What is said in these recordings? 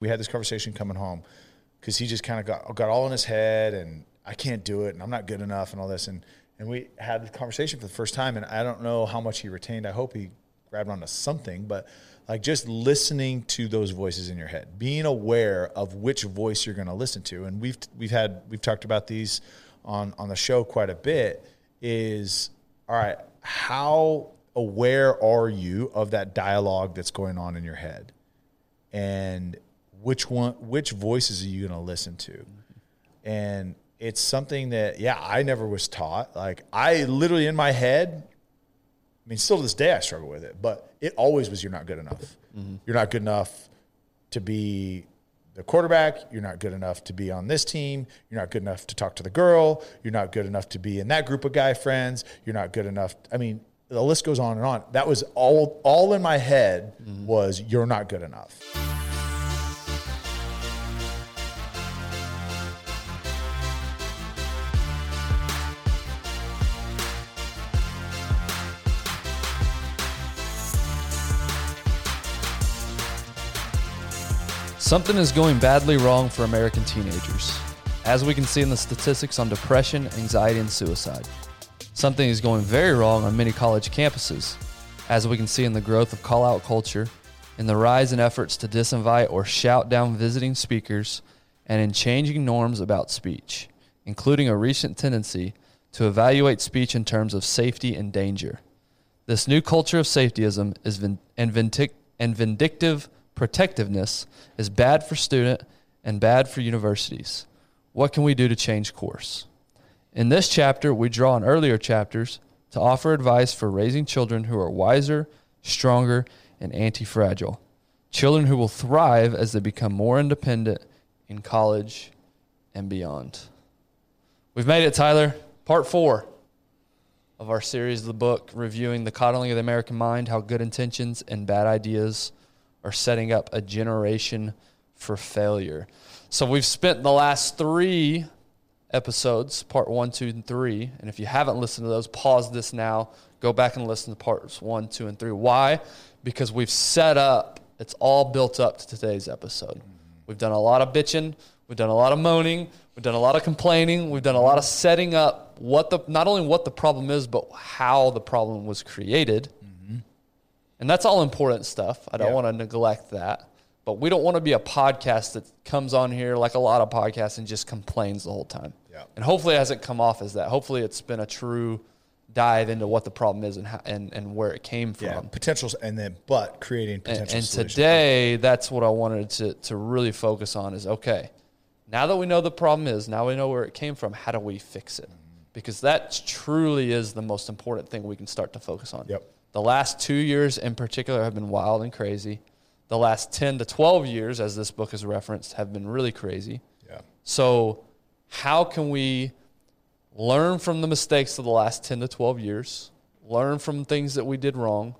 we had this conversation coming home because he just kind of got got all in his head and I can't do it and I'm not good enough and all this and and we had the conversation for the first time and I don't know how much he retained. I hope he grabbed onto something, but like just listening to those voices in your head, being aware of which voice you're going to listen to. And we've we've had we've talked about these on on the show quite a bit. Is all right. How aware are you of that dialogue that's going on in your head, and which one which voices are you going to listen to? And it's something that yeah, I never was taught. Like I literally in my head, I mean, still to this day, I struggle with it, but it always was you're not good enough. Mm-hmm. You're not good enough to be the quarterback. You're not good enough to be on this team. You're not good enough to talk to the girl. You're not good enough to be in that group of guy friends. You're not good enough. I mean, the list goes on and on. That was all, all in my head mm-hmm. was you're not good enough. Something is going badly wrong for American teenagers, as we can see in the statistics on depression, anxiety, and suicide. Something is going very wrong on many college campuses, as we can see in the growth of call out culture, in the rise in efforts to disinvite or shout down visiting speakers, and in changing norms about speech, including a recent tendency to evaluate speech in terms of safety and danger. This new culture of safetyism is and, vindic- and vindictive protectiveness is bad for student and bad for universities. What can we do to change course? In this chapter, we draw on earlier chapters to offer advice for raising children who are wiser, stronger, and anti fragile. Children who will thrive as they become more independent in college and beyond. We've made it, Tyler. Part four of our series of the book, reviewing the coddling of the American mind, how good intentions and bad ideas are setting up a generation for failure. So we've spent the last three episodes, part one, two, and three. And if you haven't listened to those, pause this now. Go back and listen to parts one, two, and three. Why? Because we've set up, it's all built up to today's episode. We've done a lot of bitching, we've done a lot of moaning, we've done a lot of complaining, we've done a lot of setting up what the not only what the problem is, but how the problem was created. And that's all important stuff. I don't yeah. want to neglect that. But we don't want to be a podcast that comes on here like a lot of podcasts and just complains the whole time. Yeah. And hopefully it hasn't come off as that. Hopefully it's been a true dive into what the problem is and how, and, and where it came from. Yeah, potentials and then but creating potential And, and today that's what I wanted to to really focus on is okay. Now that we know the problem is, now we know where it came from, how do we fix it? Mm-hmm. Because that truly is the most important thing we can start to focus on. Yep. The last two years in particular have been wild and crazy. The last 10 to 12 years, as this book is referenced, have been really crazy. Yeah. So, how can we learn from the mistakes of the last 10 to 12 years, learn from things that we did wrong,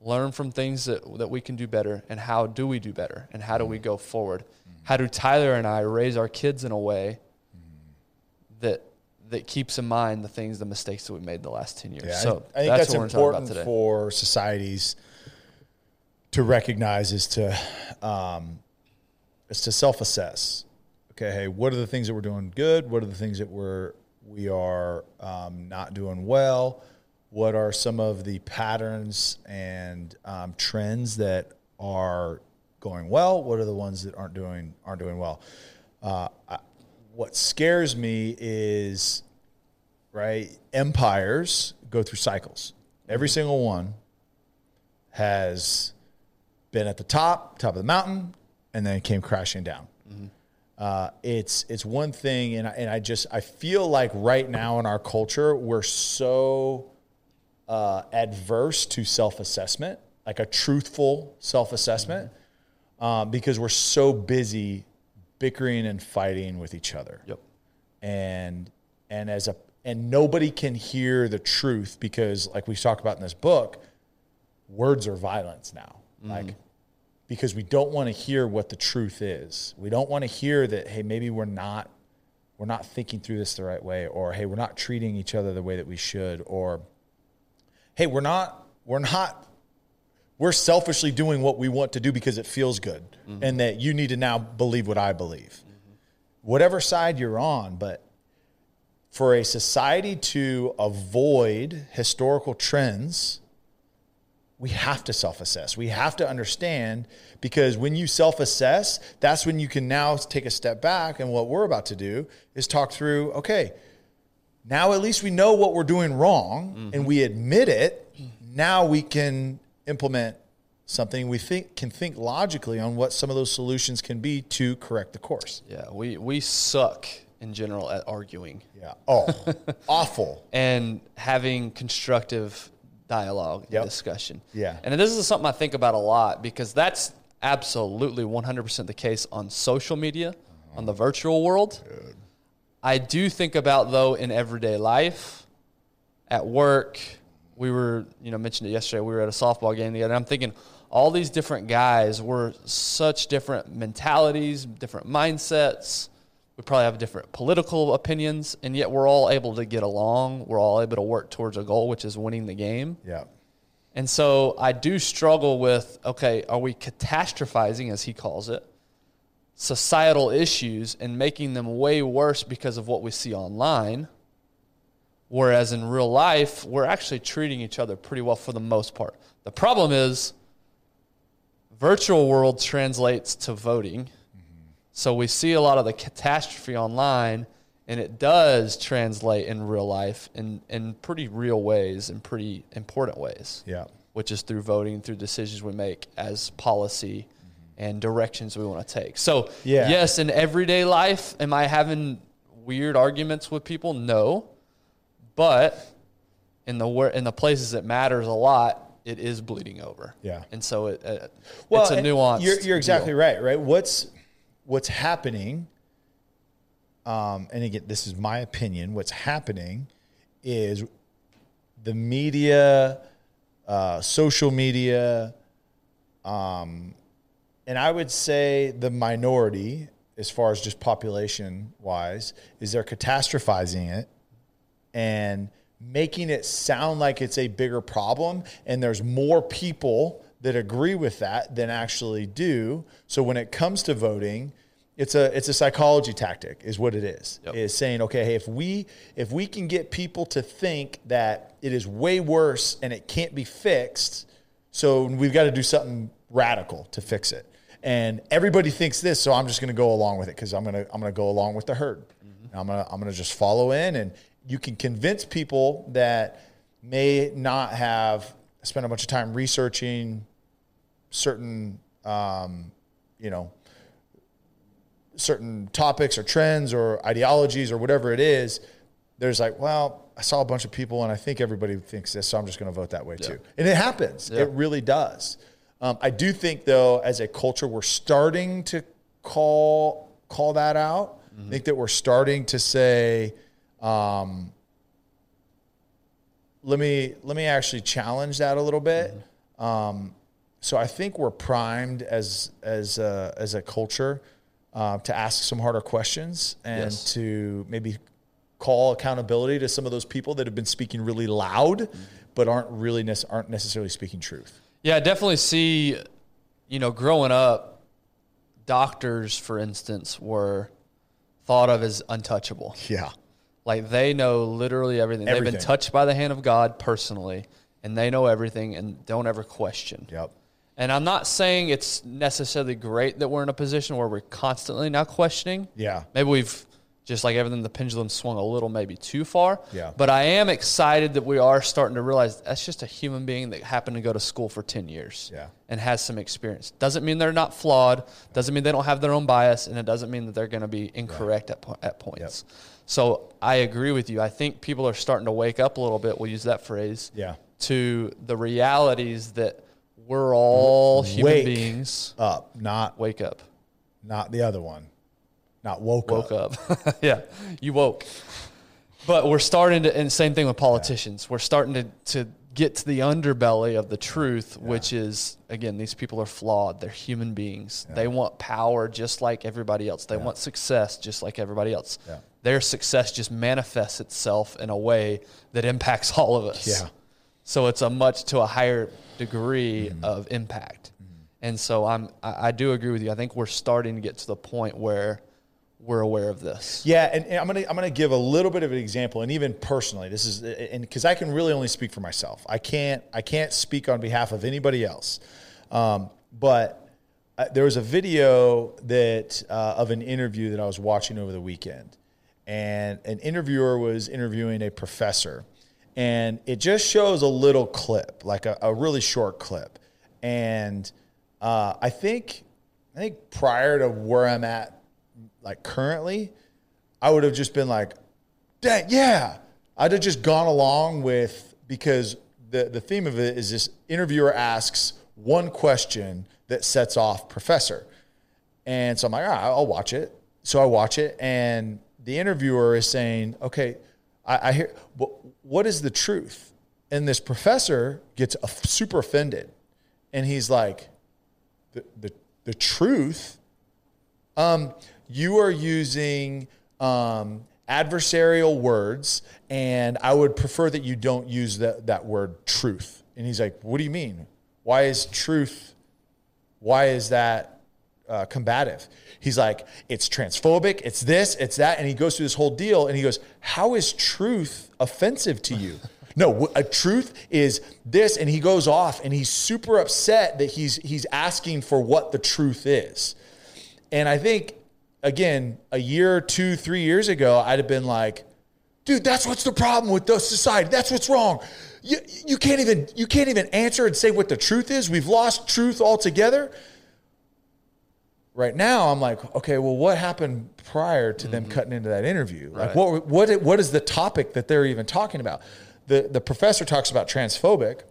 learn from things that, that we can do better, and how do we do better, and how do we go forward? Mm-hmm. How do Tyler and I raise our kids in a way mm-hmm. that that keeps in mind the things, the mistakes that we made the last 10 years. Yeah, so I, I think that's, that's important for societies to recognize is to, um, is to self-assess. Okay. Hey, what are the things that we're doing good? What are the things that we're, we are um, not doing well? What are some of the patterns and um, trends that are going well? What are the ones that aren't doing, aren't doing well? Uh, I, what scares me is right empires go through cycles every mm-hmm. single one has been at the top top of the mountain and then came crashing down mm-hmm. uh, it's it's one thing and I, and I just I feel like right now in our culture we're so uh, adverse to self-assessment like a truthful self-assessment mm-hmm. uh, because we're so busy bickering and fighting with each other. Yep. And and as a and nobody can hear the truth because like we talk about in this book, words are violence now. Mm-hmm. Like because we don't want to hear what the truth is. We don't want to hear that hey maybe we're not we're not thinking through this the right way or hey we're not treating each other the way that we should or hey we're not we're not We're selfishly doing what we want to do because it feels good, Mm-hmm. and that you need to now believe what I believe. Whatever side you're on, but for a society to avoid historical trends, we have to self assess. We have to understand because when you self assess, that's when you can now take a step back. And what we're about to do is talk through okay, now at least we know what we're doing wrong and we admit it. Now we can implement something we think can think logically on what some of those solutions can be to correct the course. Yeah, we we suck in general at arguing Yeah. Oh, awful. and having constructive dialogue Yep. and discussion. Yeah. And this is something I think about a lot because that's absolutely 100% the case on social media, on the virtual world. I do think about though in everyday life, at work. We were, you know, mentioned it yesterday. We were at a softball game together. I'm thinking all these different guys were such different mentalities, different mindsets. We probably have different political opinions, and yet we're all able to get along. We're all able to work towards a goal, which is winning the game. Yeah. And so I do struggle with okay, are we catastrophizing, as he calls it, societal issues and making them way worse because of what we see online? Whereas in real life, we're actually treating each other pretty well for the most part. The problem is, virtual world translates to voting. Mm-hmm. So we see a lot of the catastrophe online, and it does translate in real life in, in pretty real ways, in pretty important ways Yeah. which is through voting, through decisions we make as policy mm-hmm. and directions we want to take. So, Yeah. yes, in everyday life, am I having weird arguments with people? No, but in the in the places it matters a lot, it is bleeding over. Yeah. and so it, it Well, it's a nuance. You're, you're exactly right. Right. What's what's happening? Um, and again, this is my opinion. What's happening is the media, uh, social media, um, and I would say the minority, as far as just population wise, is they're catastrophizing it and making it sound like it's a bigger problem and there's more people that agree with that than actually do. So when it comes to voting it's a it's a psychology tactic is what it is Yep. is saying okay hey if we if we can get people to think that it is way worse and it can't be fixed so we've got to do something radical to fix it. And everybody thinks this so i'm just going to go along with it because i'm going to i'm going to go along with the herd. Mm-hmm. I'm going to i'm going to just follow in and you can convince people that may not have spent a bunch of time researching certain um, you know certain topics or trends or ideologies or whatever it is there's like well i saw a bunch of people and i think everybody thinks this so i'm just going to vote that way too. And it happens. Yeah. it really does. Um, i do think though as a culture we're starting to call call that out. I think that we're starting to say um, let me let me actually challenge that a little bit. Um, so I think we're primed as as a, as a culture uh, to ask some harder questions and Yes. to maybe call accountability to some of those people that have been speaking really loud, but aren't really nec- aren't necessarily speaking truth. Yeah, I definitely see, you know, growing up, doctors, for instance, were thought of as untouchable. Yeah, Like they know literally everything. They've been touched by the hand of God personally, and they know everything and don't ever question. yep, And I'm not saying it's necessarily great that we're in a position where we're constantly now questioning. yeah, Maybe we've just like everything, the pendulum swung a little maybe too far. Yeah. But I am excited that we are starting to realize that's just a human being that happened to go to school for 10 years Yeah. and has some experience. Doesn't mean they're not flawed, doesn't mean they don't have their own bias, and it doesn't mean that they're going to be incorrect at, po- at points. So I agree with you. I think people are starting to wake up a little bit. We'll use that phrase yeah. to the realities that we're all human Wake beings. Up, not Wake up. not the other one, not woke, woke up. up. yeah, you woke. But we're starting to, and same thing with politicians. We're starting to, to get to the underbelly of the truth, which is, again, these people are flawed. They're human beings. They want power just like everybody else, they want success just like everybody else. Their success just manifests itself in a way that impacts all of us. Yeah. So it's a much to a higher degree of impact. And so I'm I, I do agree with you. I think we're starting to get to the point where we're aware of this. Yeah, and, and I'm gonna I'm gonna give a little bit of an example, and even personally, this is and because I can really only speak for myself. I can't I can't speak on behalf of anybody else. Um, but uh, there was a video that uh, of an interview that I was watching over the weekend, and an interviewer was interviewing a professor, and it just shows a little clip, like a, a really short clip, and uh, I think I think prior to where I'm at like currently, I would have just been like, dang, yeah. I'd have just gone along with because the, the theme of it is this interviewer asks one question that sets off professor. And so I'm like, all right, I'll watch it. So I watch it, and the interviewer is saying, okay, I, I hear, but what is the truth? And this professor gets super offended. And he's like, the, the, the truth? Um, you are using um, adversarial words, and I would prefer that you don't use that, that word truth. And he's like, What do you mean? Why is truth, why is that uh, combative? He's like, It's transphobic, it's this, it's that. And he goes through this whole deal, and he goes, How is truth offensive to you? no, a truth is this, and he goes off, and he's super upset that he's he's asking for what the truth is. And I think again, a year, two, three years ago, I'd have been like, dude, that's what's the problem with the society. That's what's wrong. You, you can't even you can't even answer and say what the truth is. We've lost truth altogether. Right now, I'm like, okay, well, what happened prior to mm-hmm. them cutting into that interview? Like, what what what is the topic that they're even talking about? The the professor talks about transphobic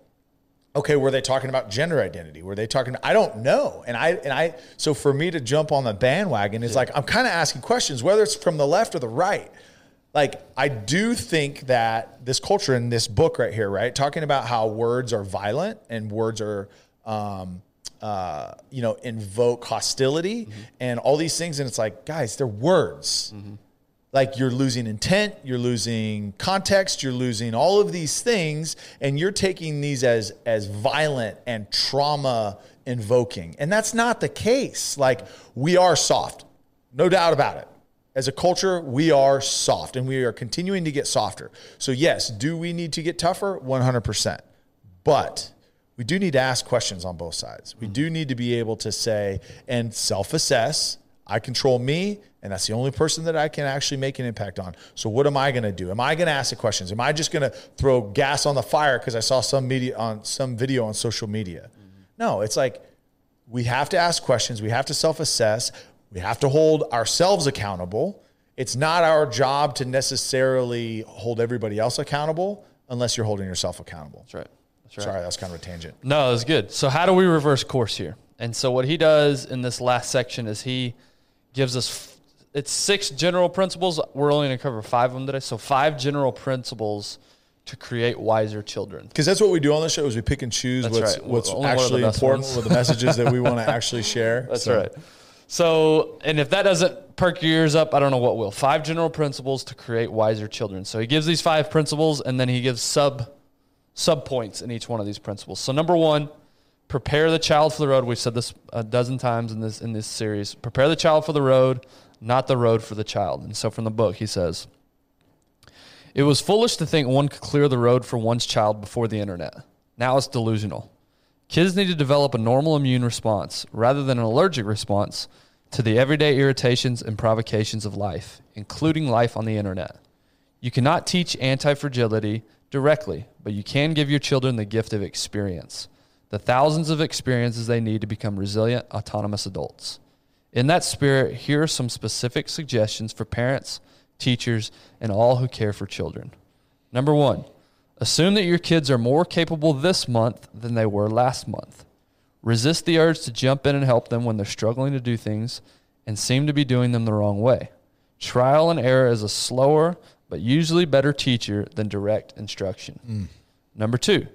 okay, were they talking about gender identity? Were they talking? I don't know. And I and I so for me to jump on the bandwagon is yeah. like I'm kind of asking questions, whether it's from the left or the right. Like I do think that this culture in this book right here, right, talking about how words are violent and words are. Um, uh, you know, invoke hostility mm-hmm. and all these things, and it's like, guys, they're words. Mm-hmm like you're losing intent, you're losing context, you're losing all of these things, and you're taking these as as violent and trauma invoking. And that's not the case. Like we are soft, no doubt about it. As a culture, we are soft and we are continuing to get softer. So, yes, do we need to get tougher? 100%. But we do need to ask questions on both sides. We do need to be able to say and self assess I control me, and that's the only person that I can actually make an impact on. So what am I going to do? Am I going to ask the questions? Am I just going to throw gas on the fire because I saw some media on some video on social media? Mm-hmm. No, it's like we have to ask questions. We have to self-assess. We have to hold ourselves accountable. It's not our job to necessarily hold everybody else accountable unless you're holding yourself accountable. That's right. Right. Sorry, that's kind of a tangent. No, that's good. So how do we reverse course here? And so what he does in this last section is he gives us it's six general principles. We're only going to cover five of them today. So five general principles to create wiser children. Because that's what we do on the show is we pick and choose that's what's, right. what's actually important with the messages that we want to actually share. That's so. right. So, and if that doesn't perk your ears up, I don't know what will. Five general principles to create wiser children. So he gives these five principles and then he gives sub sub points in each one of these principles. So number one, prepare the child for the road. We've said this a dozen times in this in this series. Prepare the child for the road, not the road for the child. And so from the book, he says, "It was foolish to think one could clear the road for one's child before the internet. Now it's delusional. Kids need to develop a normal immune response rather than an allergic response to the everyday irritations and provocations of life, including life on the internet. You cannot teach anti-fragility directly, but you can give your children the gift of experience." the thousands of experiences they need to become resilient, autonomous adults. In that spirit, here are some specific suggestions for parents, teachers, and all who care for children. Number one, assume that your kids are more capable this month than they were last month. Resist the urge to jump in and help them when they're struggling to do things and seem to be doing them the wrong way. Trial and error is a slower but usually better teacher than direct instruction. Mm. Number two,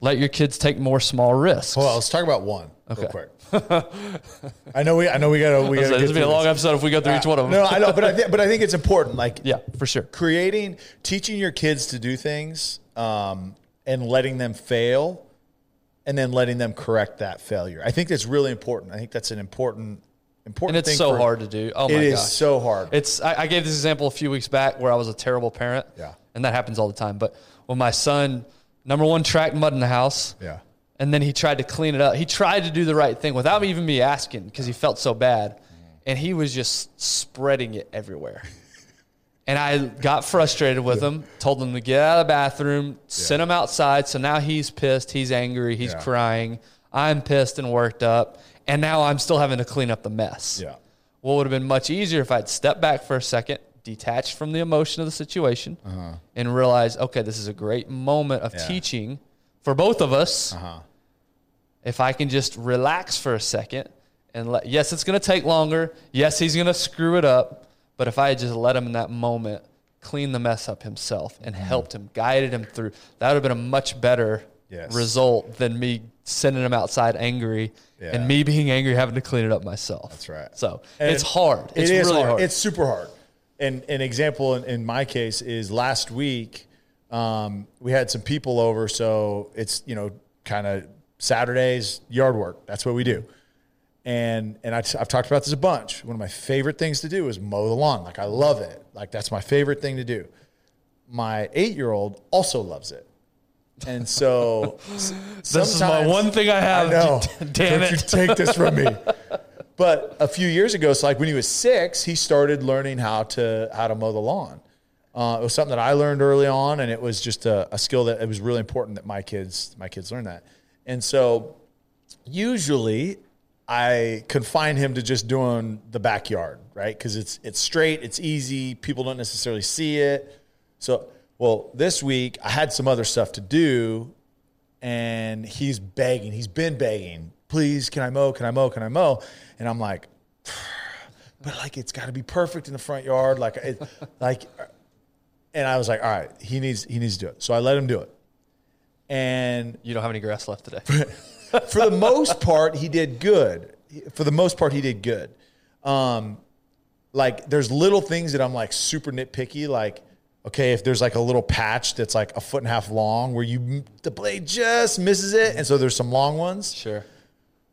let your kids take more small risks. Well, let's talk about one okay. real quick. I know we, I know we gotta, we gotta. This be a long episode if we go through uh, each one of them. No, I know, but I think, but I think it's important. Like, yeah, for sure. Creating, teaching your kids to do things, um, and letting them fail and then letting them correct that failure. I think that's really important. I think that's an important important And it's so for- hard to do. Oh my God. It is gosh. so hard. It's I, I gave this example a few weeks back where I was a terrible parent. Yeah. And that happens all the time. But when my son, number one, tracked mud in the house. yeah. And then he tried to clean it up. He tried to do the right thing without even me asking because he felt so bad. Mm-hmm. And he was just spreading it everywhere. And I got frustrated with him, told him to get out of the bathroom, sent him outside. So now he's pissed, he's angry, he's Yeah. crying. I'm pissed and worked up. And now I'm still having to clean up the mess. Yeah. What would have been much easier if I'd stepped back for a second, detached from the emotion of the situation, and realized, okay, this is a great moment of Uh-huh. Yeah. teaching for both of us. Uh-huh. If I can just relax for a second and let, yes, it's going to take longer. Yes, he's going to screw it up. But if I had just let him in that moment clean the mess up himself and Mm-hmm. helped him, guided him through, that would have been a much better Yes. result than me sending them outside angry Yeah. and me being angry having to clean it up myself. That's right. So And it's hard. It's It is really hard. hard. It's super hard. And an example in, in my case is last week um, we had some people over, so it's you know kind of Saturdays yard work. That's what we do. And and I, have talked about this a bunch. One of my favorite things to do is mow the lawn. Like I love it. Like that's my favorite thing to do. My eight year old also loves it. And so this is my one thing I have. I know. Damn Don't it. you take this from me. But a few years ago, so like when he was six, he started learning how to how to mow the lawn. Uh, it was something that I learned early on, and it was just a, a skill that it was really important that my kids my kids learn that. And so, usually, I confine him to just doing the backyard, right? Because it's it's straight, it's easy. People don't necessarily see it. So, well, this week I had some other stuff to do, and he's begging. He's been begging. Please, can I mow? Can I mow? Can I mow? And I'm like, but like it's got to be perfect in the front yard, like it, like. And I was like, all right, he needs he needs to do it. So I let him do it, and You don't have any grass left today. for the most part, he did good. For the most part, he did good. Um, like there's little things that I'm like super nitpicky. Like, okay, if there's like a little patch that's like a foot and a half long where you the blade just misses it, and so there's some long ones. sure.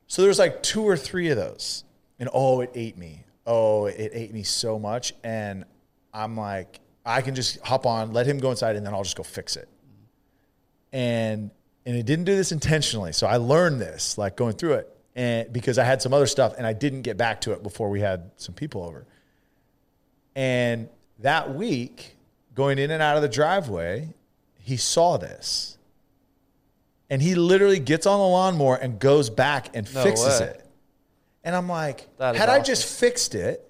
So there's like two or three of those, and oh, it ate me. Oh, it ate me so much, and I'm like, I can just hop on, let him go inside, and then I'll just go fix it. And and it didn't do this intentionally, so I learned this like going through it, and because I had some other stuff, and I didn't get back to it before we had some people over. And that week, going in and out of the driveway, he saw this. And he literally gets on the lawnmower and goes back and No fixes way. it. And I'm like, That had I just fixed it,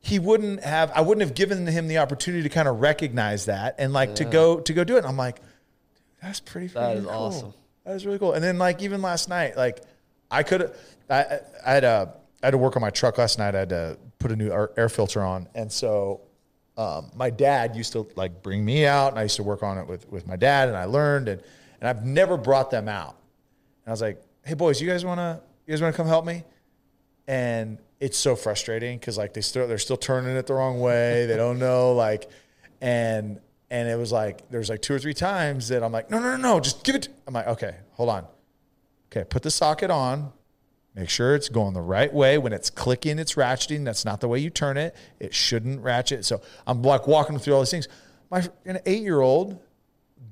he wouldn't have I wouldn't have given him the opportunity to kind of recognize that and like to go to go do it. And I'm like, that's pretty That is cool. awesome. That is really cool. And then like even last night, like I could have I, I had a I had to work on my truck last night. I had to put a new air filter on. And so um, my dad used to like bring me out and I used to work on it with, with my dad and I learned and, and I've never brought them out. And I was like, hey boys, you guys wanna you guys wanna come help me? And it's so frustrating because like they still they're still turning it the wrong way. They don't know like and and it was like there's like two or three times that I'm like, no, no, no, no, just give it. to-" I'm like, okay, hold on. Okay, put the socket on. Make sure it's going the right way. When it's clicking, it's ratcheting. That's not the way you turn it. It shouldn't ratchet. So I'm like walking through all these things. My an eight year old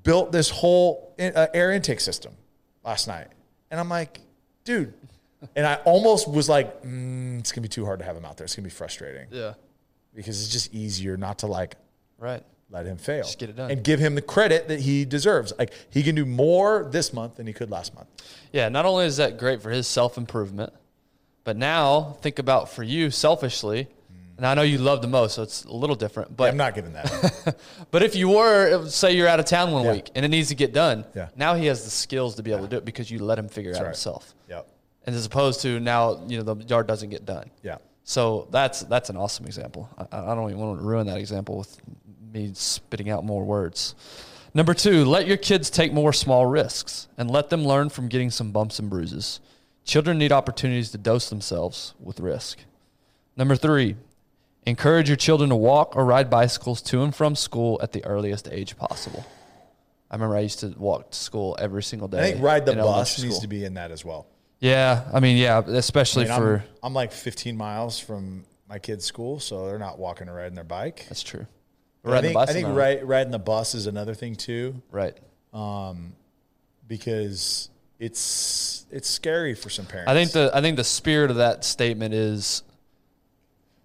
built this whole uh, air intake system last night, and I'm like, dude. And I almost was like, mm, it's gonna be too hard to have him out there. It's gonna be frustrating Yeah. because it's just easier not to like Right. Let him fail. Just get it done. And give him the credit that he deserves. Like he can do more this month than he could last month. Yeah, not only is that great for his self improvement, but now think about for you selfishly. And I know you love the most, so it's a little different. But I'm not giving that. but if you were, say you're out of town one Yeah. week and it needs to get done, Yeah. now he has the skills to be able to do it because you let him figure it out right. himself. yep. And as opposed to now, you know, the yard doesn't get done. Yeah. So that's that's an awesome example. I, I don't even want to ruin that example with me spitting out more words. Number two, let your kids take more small risks and let them learn from getting some bumps and bruises. Children need opportunities to dose themselves with risk. Number three, encourage your children to walk or ride bicycles to and from school at the earliest age possible. I remember I used to walk to school every single day. I think ride the bus needs to be in that as well. Yeah, I mean, yeah, I especially mean, for I'm, I'm like 15 miles from my kid's school, so they're not walking or riding their bike. that's true. But I Riding the think, bus I think not- ri- riding the bus is another thing too, right. Um, because it's it's scary for some parents. I think the I think the spirit of that statement is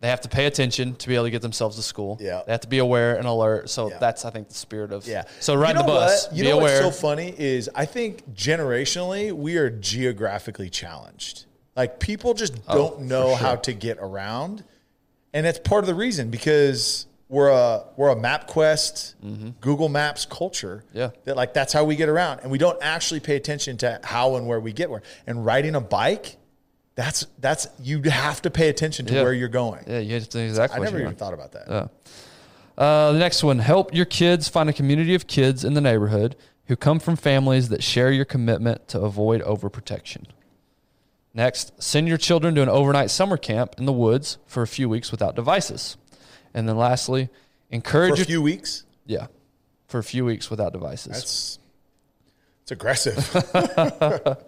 they have to pay attention to be able to get themselves to school. Yeah. They have to be aware and alert. So Yeah. that's I think the spirit of Yeah. So ride You know the bus, What? You be know aware. what's so funny is I think generationally we are geographically challenged. Like people just Oh, don't for know sure. how to get around, and that's part of the reason because we're a we're a MapQuest, Google Maps culture. Mm-hmm. Yeah. that like that's how we get around, and we don't actually pay attention to how and where we get where. And riding a bike, that's that's you have to pay attention to Yeah. where you're going. yeah, you have to exactly I never even thought about that. Yeah. Uh, the next one help your kids find a community of kids in the neighborhood who come from families that share your commitment to avoid overprotection. Next, send your children to an overnight summer camp in the woods for a few weeks without devices. And then lastly, encourage For a your few weeks, yeah, for a few weeks without devices. that's it's aggressive.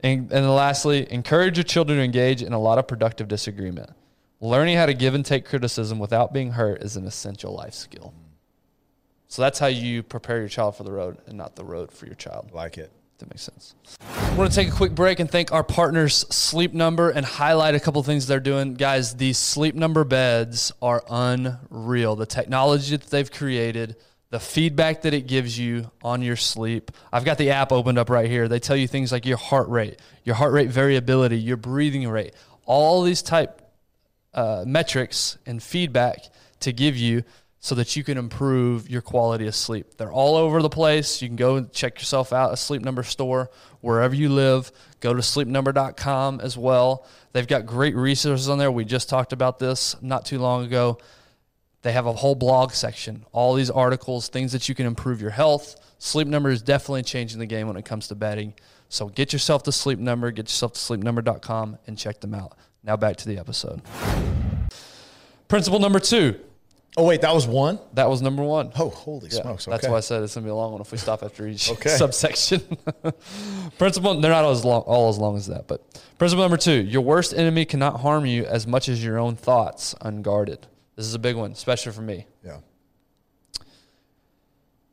And, and then lastly, encourage your children to engage in a lot of productive disagreement. Learning how to give and take criticism without being hurt is an essential life skill. So that's how you prepare your child for the road and not the road for your child. like it. That makes sense. We're going to take a quick break and thank our partners, Sleep Number, and highlight a couple things they're doing. Guys, these Sleep Number beds are unreal. The technology that they've created, the feedback that it gives you on your sleep. I've got the app opened up right here. They tell you things like your heart rate, your heart rate variability, your breathing rate, all these type uh, metrics and feedback to give you so that you can improve your quality of sleep. They're all over the place. You can go and check yourself out a Sleep Number store wherever you live. Go to sleepnumber.com as well. They've got great resources on there. We just talked about this not too long ago. They have a whole blog section, all these articles, things that you can improve your health. Sleep Number is definitely changing the game when it comes to betting. So get yourself to Sleep Number, get yourself to sleepnumber.com and check them out. Now back to the episode. Principle number two. Oh wait, that was one. That was number one. Oh, holy Yeah, smokes! That's why I said it's gonna be a long one if we stop after each Okay. subsection. principle they're not as long all as long as that, but principle number two, your worst enemy cannot harm you as much as your own thoughts unguarded. This is a big one, especially for me. Yeah.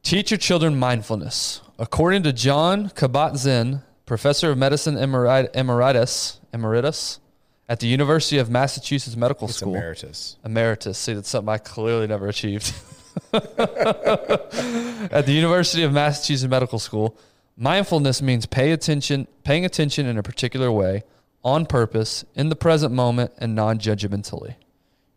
Teach your children mindfulness. According to John Kabat-Zinn, professor of medicine emeritus, emeritus at the University of Massachusetts Medical It's School. emeritus. Emeritus. See, that's something I clearly never achieved. At the University of Massachusetts Medical School, mindfulness means pay attention, paying attention in a particular way, on purpose, in the present moment, and non-judgmentally.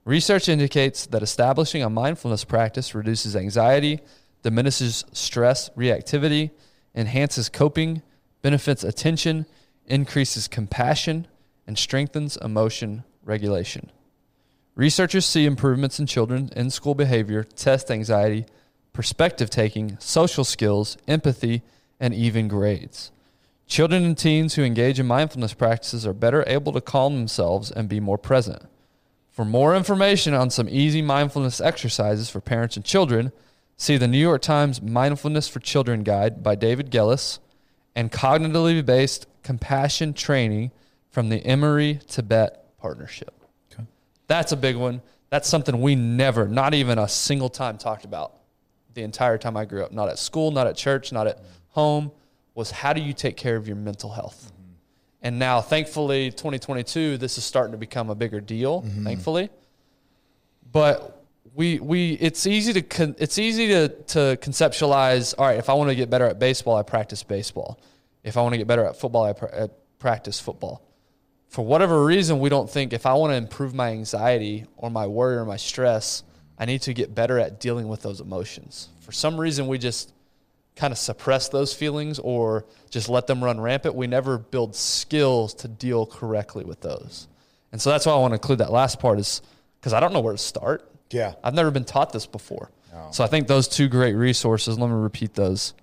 Research indicates that establishing a mindfulness practice reduces anxiety, diminishes stress reactivity, enhances coping, benefits attention, increases compassion, and strengthens emotion regulation. Researchers see improvements in children in school behavior, test anxiety, perspective taking, social skills, empathy, and even grades. Children and teens who engage in mindfulness practices are better able to calm themselves and be more present. For more information on some easy mindfulness exercises for parents and children, see the New York Times Mindfulness for Children Guide by David Gelles and Cognitively Based Compassion Training from the Emory Tibet Partnership. Okay. That's a big one. That's something we never, not even a single time, talked about the entire time I grew up. Not at school, not at church, not at home. Was how do you take care of your mental health? Mm-hmm. And now, thankfully, 2022, this is starting to become a bigger deal. Mm-hmm. Thankfully, but we we it's easy to con, it's easy to to conceptualize. All right, if I want to get better at baseball, I practice baseball. If I want to get better at football, I, pra- I practice football for whatever reason, we don't think if I want to improve my anxiety or my worry or my stress, I need to get better at dealing with those emotions. For some reason, we just kind of suppress those feelings or just let them run rampant. We never build skills to deal correctly with those. And so that's why I want to include that last part is because I don't know where to start. Yeah. I've never been taught this before. No. So I think those two great resources, let me repeat those.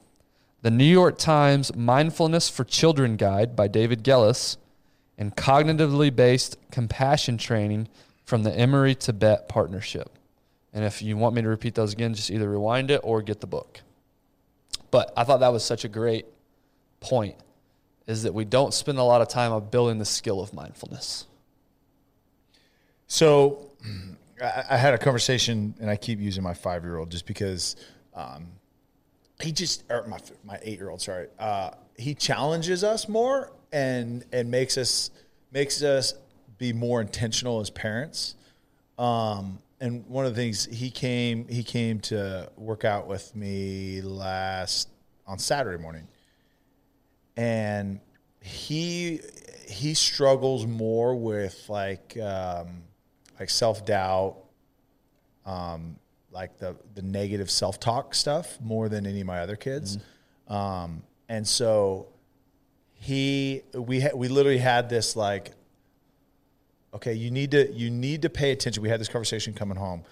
The New York Times Mindfulness for Children Guide by David Gelles and cognitively based compassion training from the Emory Tibet Partnership. And if you want me to repeat those again, just either rewind it or get the book. But I thought that was such a great point is that we don't spend a lot of time on building the skill of mindfulness. So I, had a conversation, and I keep using my five year old just because um, he just, or my, my eight year old, sorry, uh, he challenges us more and and makes us makes us be more intentional as parents. Um, and one of the things he came he came to work out with me last on Saturday morning, and he he struggles more with like um, like self doubt, um, like the the negative self talk stuff more than any of my other kids, um, and so he we ha- we literally had this like okay you need to you need to pay attention. We had this conversation coming home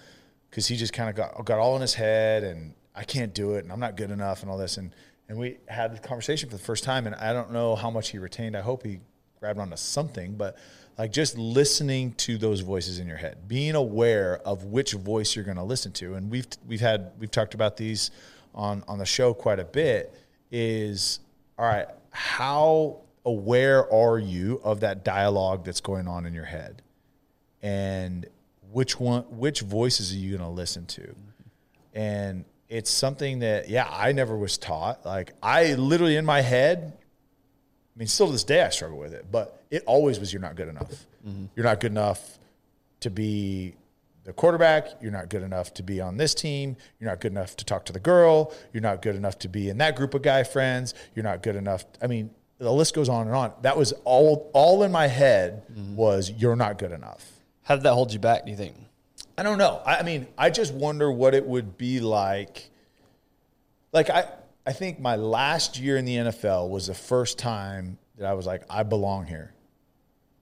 because he just kind of got got all in his head and i can't do it and i'm not good enough and all this. And and we had the conversation for the first time and i don't know how much he retained. I hope he grabbed onto something but like just listening to those voices in your head being aware of which voice you're going to listen to. And we've we've had we've talked about these on on the show quite a bit is all right how aware are you of that dialogue that's going on in your head? And which one which voices are you going to listen to? And it's something that yeah i never was taught. Like i literally in my head i mean still to this day i struggle with it but it always was you're not good enough. Mm-hmm. You're not good enough to be the quarterback. You're not good enough to be on this team. You're not good enough to talk to the girl. You're not good enough to be in that group of guy friends. You're not good enough. I mean, the list goes on and on. That was all all in my head mm-hmm. was you're not good enough. How did that hold you back, do you think? I don't know. I, I mean, I just wonder what it would be like. Like I, I think my last year in the NFL was the first time that I was like, I belong here,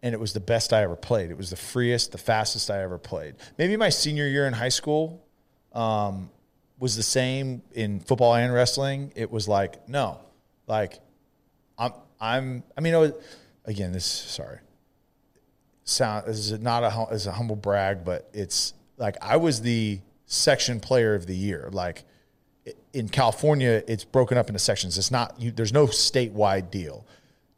and it was the best I ever played. It was the freest, the fastest I ever played. Maybe my senior year in high school um, was the same in football and wrestling. It was like, no, like I'm, I'm. I mean, was, again, this sorry sound this is not a is a humble brag, but it's like I was the section player of the year. Like in California, it's broken up into sections. It's not you, there's no statewide deal.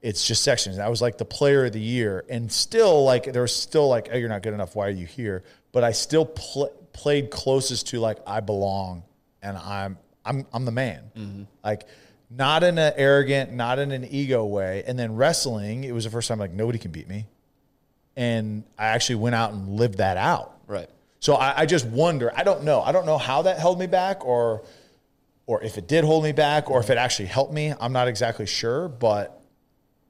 It's just sections. And I was like the player of the year, and still like there was still like, oh, you're not good enough. Why are you here? But I still pl- played closest to like I belong, and I'm I'm I'm the man. Mm-hmm. Like not in an arrogant, not in an ego way. And then wrestling, it was the first time like nobody can beat me and I actually went out and lived that out. Right. So I, I just wonder. I don't know. I don't know how that held me back, or or if it did hold me back, or if it actually helped me. I'm not exactly sure, but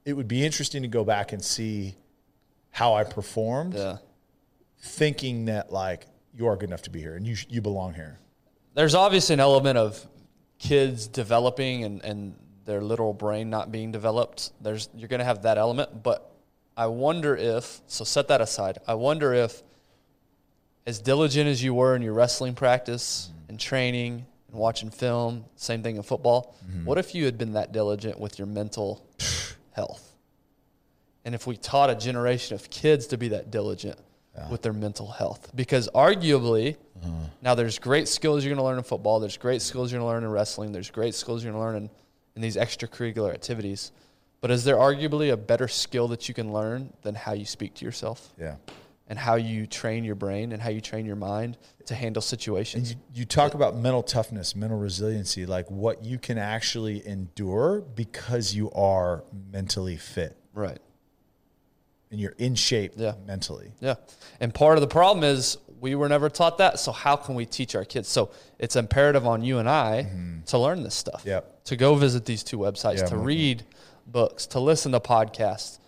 it would be interesting to go back and see how I performed, Yeah. thinking that like you are good enough to be here and you you belong here. There's obviously an element of kids developing and, and their literal brain not being developed. There's you're gonna have that element, but I wonder if so set that aside. I wonder if as diligent as you were in your wrestling practice mm-hmm. and training and watching film, same thing in football, mm-hmm. what if you had been that diligent with your mental health? And if we taught a generation of kids to be that diligent with their mental health, because arguably, mm-hmm. now there's great skills you're going to learn in football, there's great skills you're going to learn in wrestling, there's great skills you're going to learn in, in these extracurricular activities. But is there arguably a better skill that you can learn than how you speak to yourself Yeah. And how you train your brain and how you train your mind to handle situations? You, you talk about mental toughness, mental resiliency, like what you can actually endure because you are mentally fit right. and you're in shape Yeah. mentally. Yeah. And part of the problem is we were never taught that. So how can we teach our kids? So it's imperative on you and I mm-hmm. to learn this stuff. Yep. To go visit these two websites, Yeah, to I'm- read books, to listen to podcasts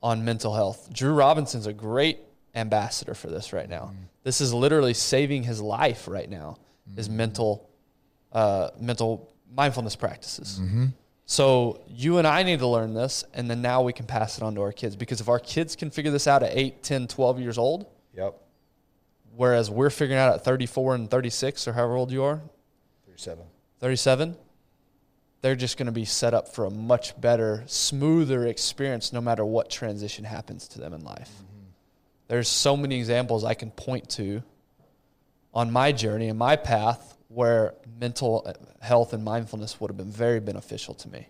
on mental health. Drew Robinson's a great ambassador for this right now. Mm. This is literally saving his life right now. His mm. mental uh, mental mindfulness practices. Mm-hmm. So you and I need to learn this, and then now we can pass it on to our kids. Because if our kids can figure this out at 8, 10, 12 years old, Yep. whereas we're figuring out at 34 and 36 or however old you are 37. 37 they're just going to be set up for a much better smoother experience no matter what transition happens to them in life mm-hmm. There's so many examples i can point to on my journey and my path where mental uh, health and mindfulness would have been very beneficial to me.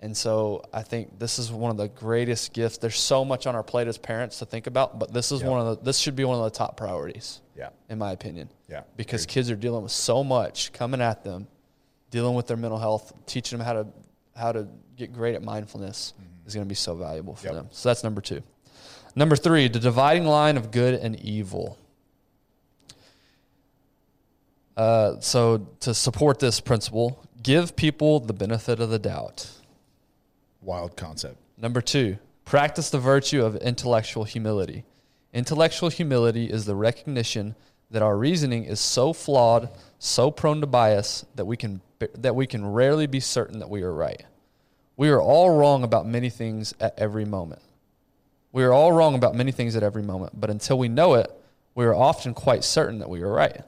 And so I think this is one of the greatest gifts. There's so much on our plate as parents to think about, but this is Yep. one of the this should be one of the top priorities, Yeah. in my opinion. Yeah. Because kids are dealing with so much coming at them, dealing with their mental health, teaching them how to how to get great at mindfulness mm-hmm. is going to be so valuable for Yep. them. So that's number 2. Number 3, the dividing line of good and evil. Uh, so to support this principle, give people the benefit of the doubt. Wild concept. Number two, practice the virtue of intellectual humility. Intellectual humility is the recognition that our reasoning is so flawed, so prone to bias that we can that we can rarely be certain that we are right. We are all wrong about many things at every moment. We are all wrong about many things at every moment, but until we know it, we are often quite certain that we are right.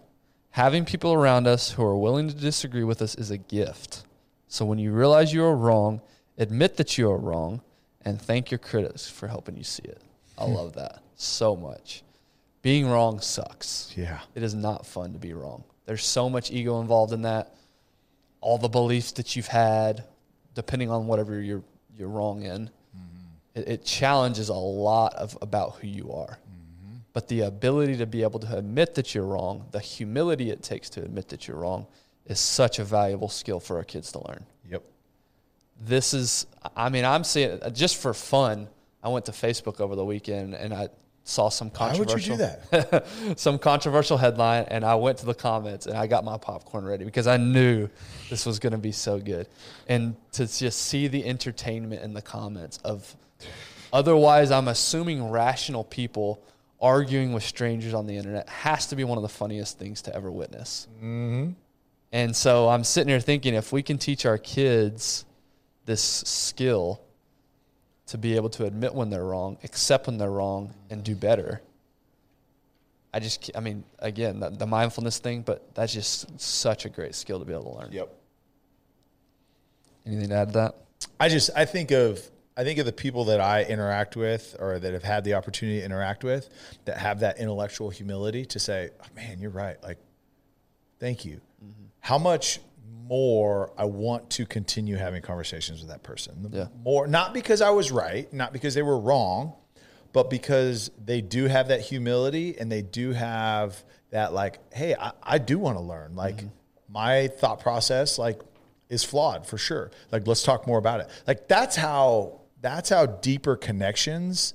Having people around us who are willing to disagree with us is a gift. So when you realize you are wrong, admit that you are wrong and thank your critics for helping you see it. I hmm. love that so much. Being wrong sucks. Yeah. It is not fun to be wrong. There's so much ego involved in that. All the beliefs that you've had, depending on whatever you're you're wrong in, it, it challenges a lot of about who you are. Mm-hmm. But the ability to be able to admit that you're wrong, the humility it takes to admit that you're wrong, is such a valuable skill for our kids to learn Yep. this is i mean i'm seeing just for fun i went to facebook over the weekend and i saw some Why would controversial you do that? some controversial headline and i went to the comments and i got my popcorn ready because i knew this was going to be so good. And to just see the entertainment in the comments of otherwise i'm assuming rational people arguing with strangers on the internet has to be one of the funniest things to ever witness. Mm-hmm. And so i'm sitting here thinking if we can teach our kids this skill to be able to admit when they're wrong, accept when they're wrong, and do better. I just, I mean, again, the, the mindfulness thing, but that's just such a great skill to be able to learn. Yep. Anything to add to that? I just I think of I think of the people that I interact with or that have had the opportunity to interact with that have that intellectual humility to say, oh, "Man, you're right." Like, thank you. Mm-hmm. How much more I want to continue having conversations with that person. The Yeah. More not because I was right, not because they were wrong, but because they do have that humility and they do have that like, hey, I, I do want to learn. Like mm-hmm. my thought process, like, is flawed for sure. Like, let's talk more about it. Like that's how that's how deeper connections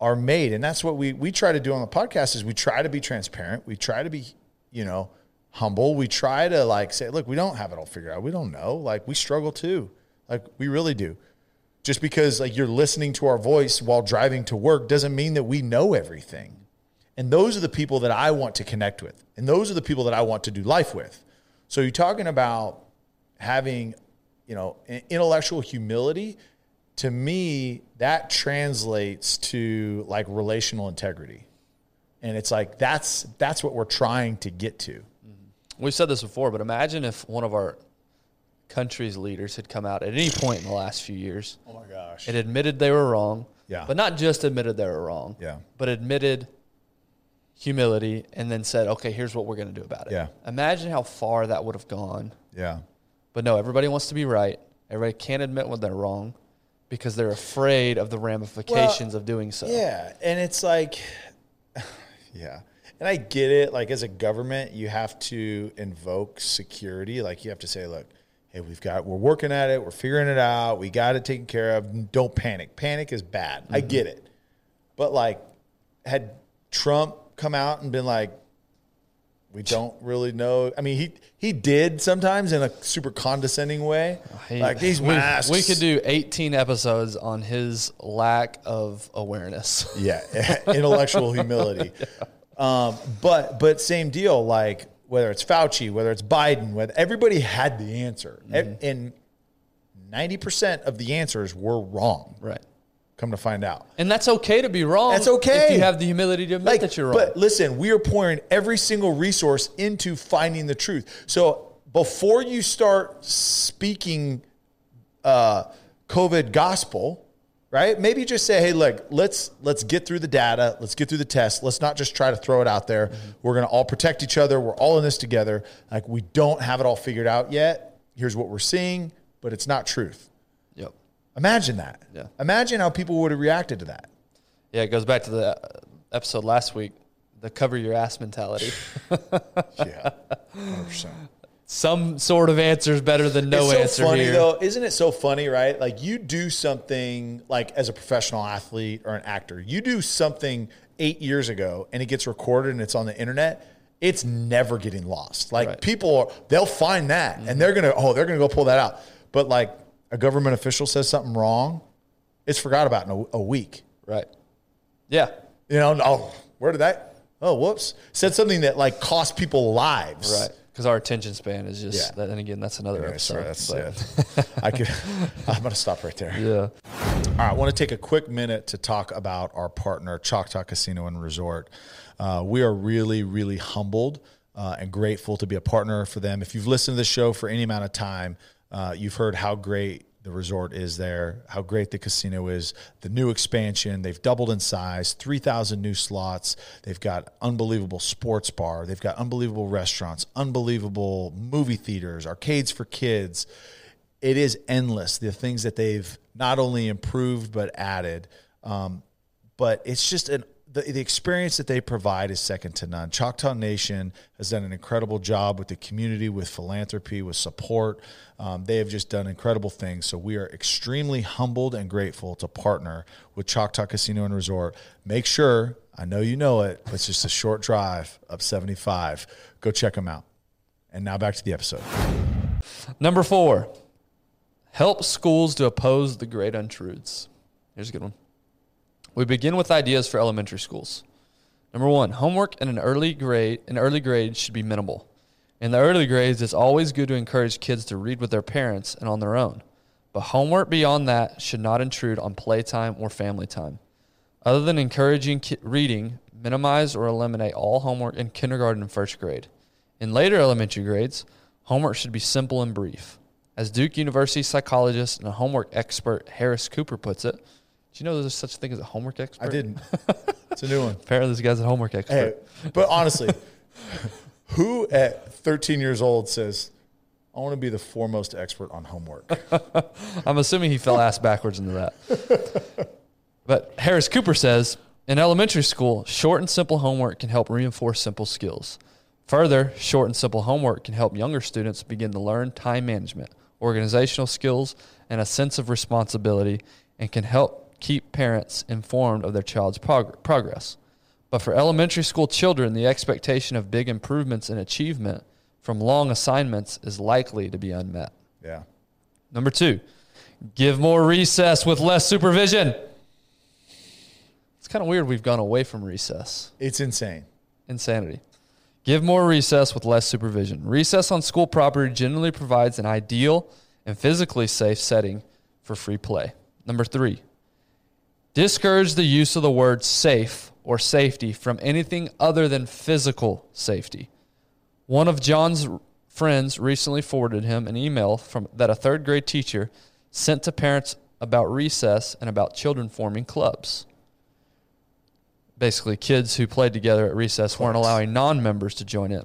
are made. And that's what we we try to do on the podcast is we try to be transparent. We try to be, you know, humble. We try to like say, look, we don't have it all figured out. We don't know. Like we struggle too. Like we really do just because like you're listening to our voice while driving to work doesn't mean that we know everything. And those are the people that I want to connect with. And those are the people that I want to do life with. So you're talking about having, you know, intellectual humility. To me, that translates to like relational integrity. And it's like that's that's what we're trying to get to. We've said this before, but imagine if one of our country's leaders had come out at any point in the last few years Oh my gosh. and admitted they were wrong. Yeah. But not just admitted they were wrong. Yeah. But admitted humility and then said, okay, here's what we're going to do about it. Yeah. Imagine how far that would have gone. Yeah. But no, everybody wants to be right. Everybody can't admit when they're wrong because they're afraid of the ramifications of doing so. Yeah, and it's like, yeah, and I get it. Like as a government, you have to invoke security. Like you have to say, look, hey, we've got, we're working at it, we're figuring it out, we got it taken care of. Don't panic. Panic is bad. I mm-hmm. get it, but like, had Trump come out and been like, we don't really know. I mean, he he did sometimes in a super condescending way, He- like these we, masks. We could do 18 episodes on his lack of awareness. Yeah, intellectual humility. Um, but but same deal. Like whether it's Fauci, whether it's Biden, whether everybody had the answer, Mm-hmm. and ninety percent of the answers were wrong. right. Come to find out, And that's okay to be wrong. That's okay. If you have the humility to admit like, that you're wrong. but listen, we are pouring every single resource into finding the truth. So before you start speaking uh, COVID gospel, right? Maybe just say, hey, look, let's let's get through the data, let's get through the test. Let's not just try to throw it out there. We're gonna all protect each other. We're all in this together. Like we don't have it all figured out yet. Here's what we're seeing, but it's not truth. Yep. Imagine that. Yeah. Imagine how people would have reacted to that. Yeah, it goes back to the uh, episode last week, the cover your ass mentality. Yeah. 100%. Some sort of answer is better than no it's so answer funny here. though, isn't it so funny, right? Like you do something like as a professional athlete or an actor, you do something eight years ago and it gets recorded and it's on the internet. It's never getting lost. Like Right. people, are, they'll find that and mm-hmm. they're gonna, oh, they're gonna go pull that out. But like a government official says something wrong, it's forgot about in a, a week. Right. Yeah. You know, oh, where did that? Oh, whoops! Said something that like cost people lives. Right. Because our attention span is just, Yeah. that, and again, that's another Yeah, episode. sorry, that's it. I could. I'm gonna stop right there. yeah. All right, I want to take a quick minute to talk about our partner, Choctaw Casino and Resort. Uh, we are really, really humbled uh, and grateful to be a partner for them. If you've listened to the show for any amount of time, uh, you've heard how great the resort is there, how great the casino is, the new expansion. They've doubled in size, 3,000 new slots. They've got unbelievable sports bar. They've got unbelievable restaurants, unbelievable movie theaters, arcades for kids it is endless the things that they've not only improved but added um, but it's just an the, the experience that they provide is second to none. Choctaw nation has done an incredible job with the community with philanthropy with support. Um, they have just done incredible things. So we are extremely humbled and grateful to partner with choctaw casino and resort. Make sure i know you know it it's just a short drive up 75 go check them out. And now back to the episode. Number four, help schools to oppose the great untruths. Here's a good one. We begin with ideas for elementary schools. Number one, homework in an early grade in early grades should be minimal. In the early grades, it's always good to encourage kids to read with their parents and on their own. But homework beyond that should not intrude on playtime or family time. Other than encouraging ki- reading, minimize or eliminate all homework in kindergarten and first grade. In later elementary grades, homework should be simple and brief. As Duke University psychologist and homework expert Harris Cooper puts it, do you know there's such a thing as a homework expert? i didn't it's a new one Apparently, this guy's a homework expert. Hey, but honestly, who at 13 years old says, I want to be the foremost expert on homework? I'm assuming he fell ass backwards into that. but Harris Cooper says in elementary school, short and simple homework can help reinforce simple skills. Further, short and simple homework can help younger students begin to learn time management, organizational skills, and a sense of responsibility, and can help keep parents informed of their child's prog- progress. But for elementary school children, the expectation of big improvements in achievement from long assignments is likely to be unmet. yeah. Number two, give more recess with less supervision. It's kind of weird we've gone away from recess. It's insane. Insanity. Give more recess with less supervision. Recess on school property generally provides an ideal and physically safe setting for free play. Number three, discourage the use of the word safe or safety from anything other than physical safety. One of Jon's friends recently forwarded him an email from that a third grade teacher sent to parents about recess and about children forming clubs. Basically, kids who played together at recess weren't allowing non members to join in.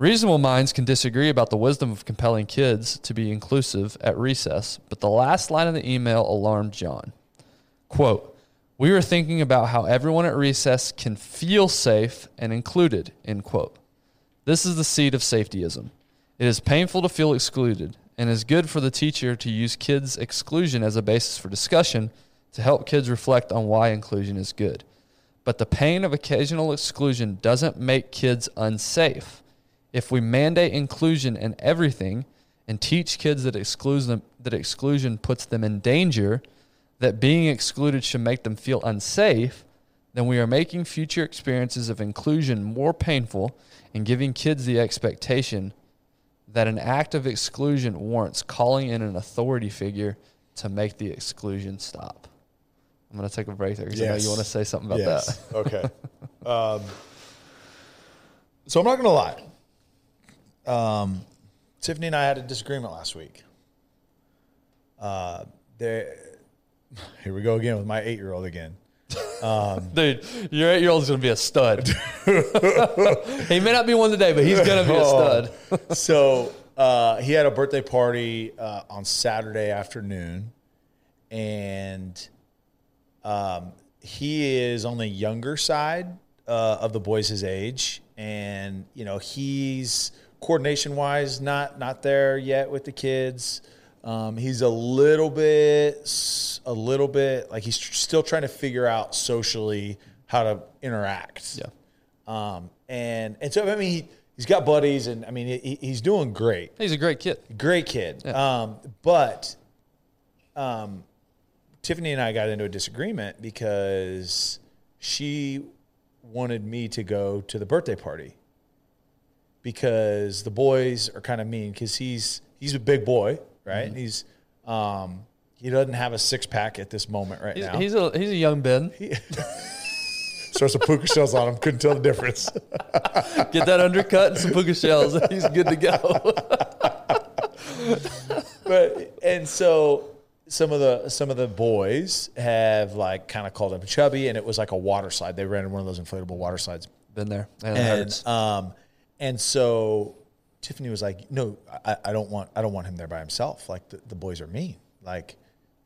Reasonable minds can disagree about the wisdom of compelling kids to be inclusive at recess, but the last line of the email alarmed Jon. Quote, We were thinking about how everyone at recess can feel safe and included, end quote. This is the seed of safetyism. It is painful to feel excluded and is good for the teacher to use kids' exclusion as a basis for discussion to help kids reflect on why inclusion is good. But the pain of occasional exclusion doesn't make kids unsafe. If we mandate inclusion in everything and teach kids that exclusion that exclusion puts them in danger, that being excluded should make them feel unsafe, then we are making future experiences of inclusion more painful and giving kids the expectation that an act of exclusion warrants calling in an authority figure to make the exclusion stop. I'm going to take a break there because I know you want to say something about yes. that. Okay. Um, so I'm not going to lie. Um, Tiffany and I had a disagreement last week. Uh, there, here we go again with my eight year old again. Dude, your eight year old is going to be a stud. he may not be one today, but he's going to be a Oh. stud. so uh, he had a birthday party uh, on Saturday afternoon, and um, he is on the younger side uh, of the boys his age, and you know he's coordination wise not not there yet with the kids. Um, he's a little bit, a little bit like he's tr- still trying to figure out socially how to interact. Yeah. Um, and and so I mean he he's got buddies, and I mean he, he's doing great. He's a great kid. Great kid. Um, but um, Tiffany and I got into a disagreement because she wanted me to go to the birthday party because the boys are kind of mean because he's he's a big boy, right? He's um, he doesn't have a six pack at this moment right He's, now. he's a he's a young Ben. He, Throw some puka shells on him. Couldn't tell the difference. Get that undercut and some puka shells. He's good to go. but and so some of the some of the boys have like kind of called him chubby, and it was like a water slide. They ran in one of those inflatable water slides, Been there. And and um, and so Tiffany was like, "No, I, I don't want I don't want him there by himself. Like the, the boys are mean. Like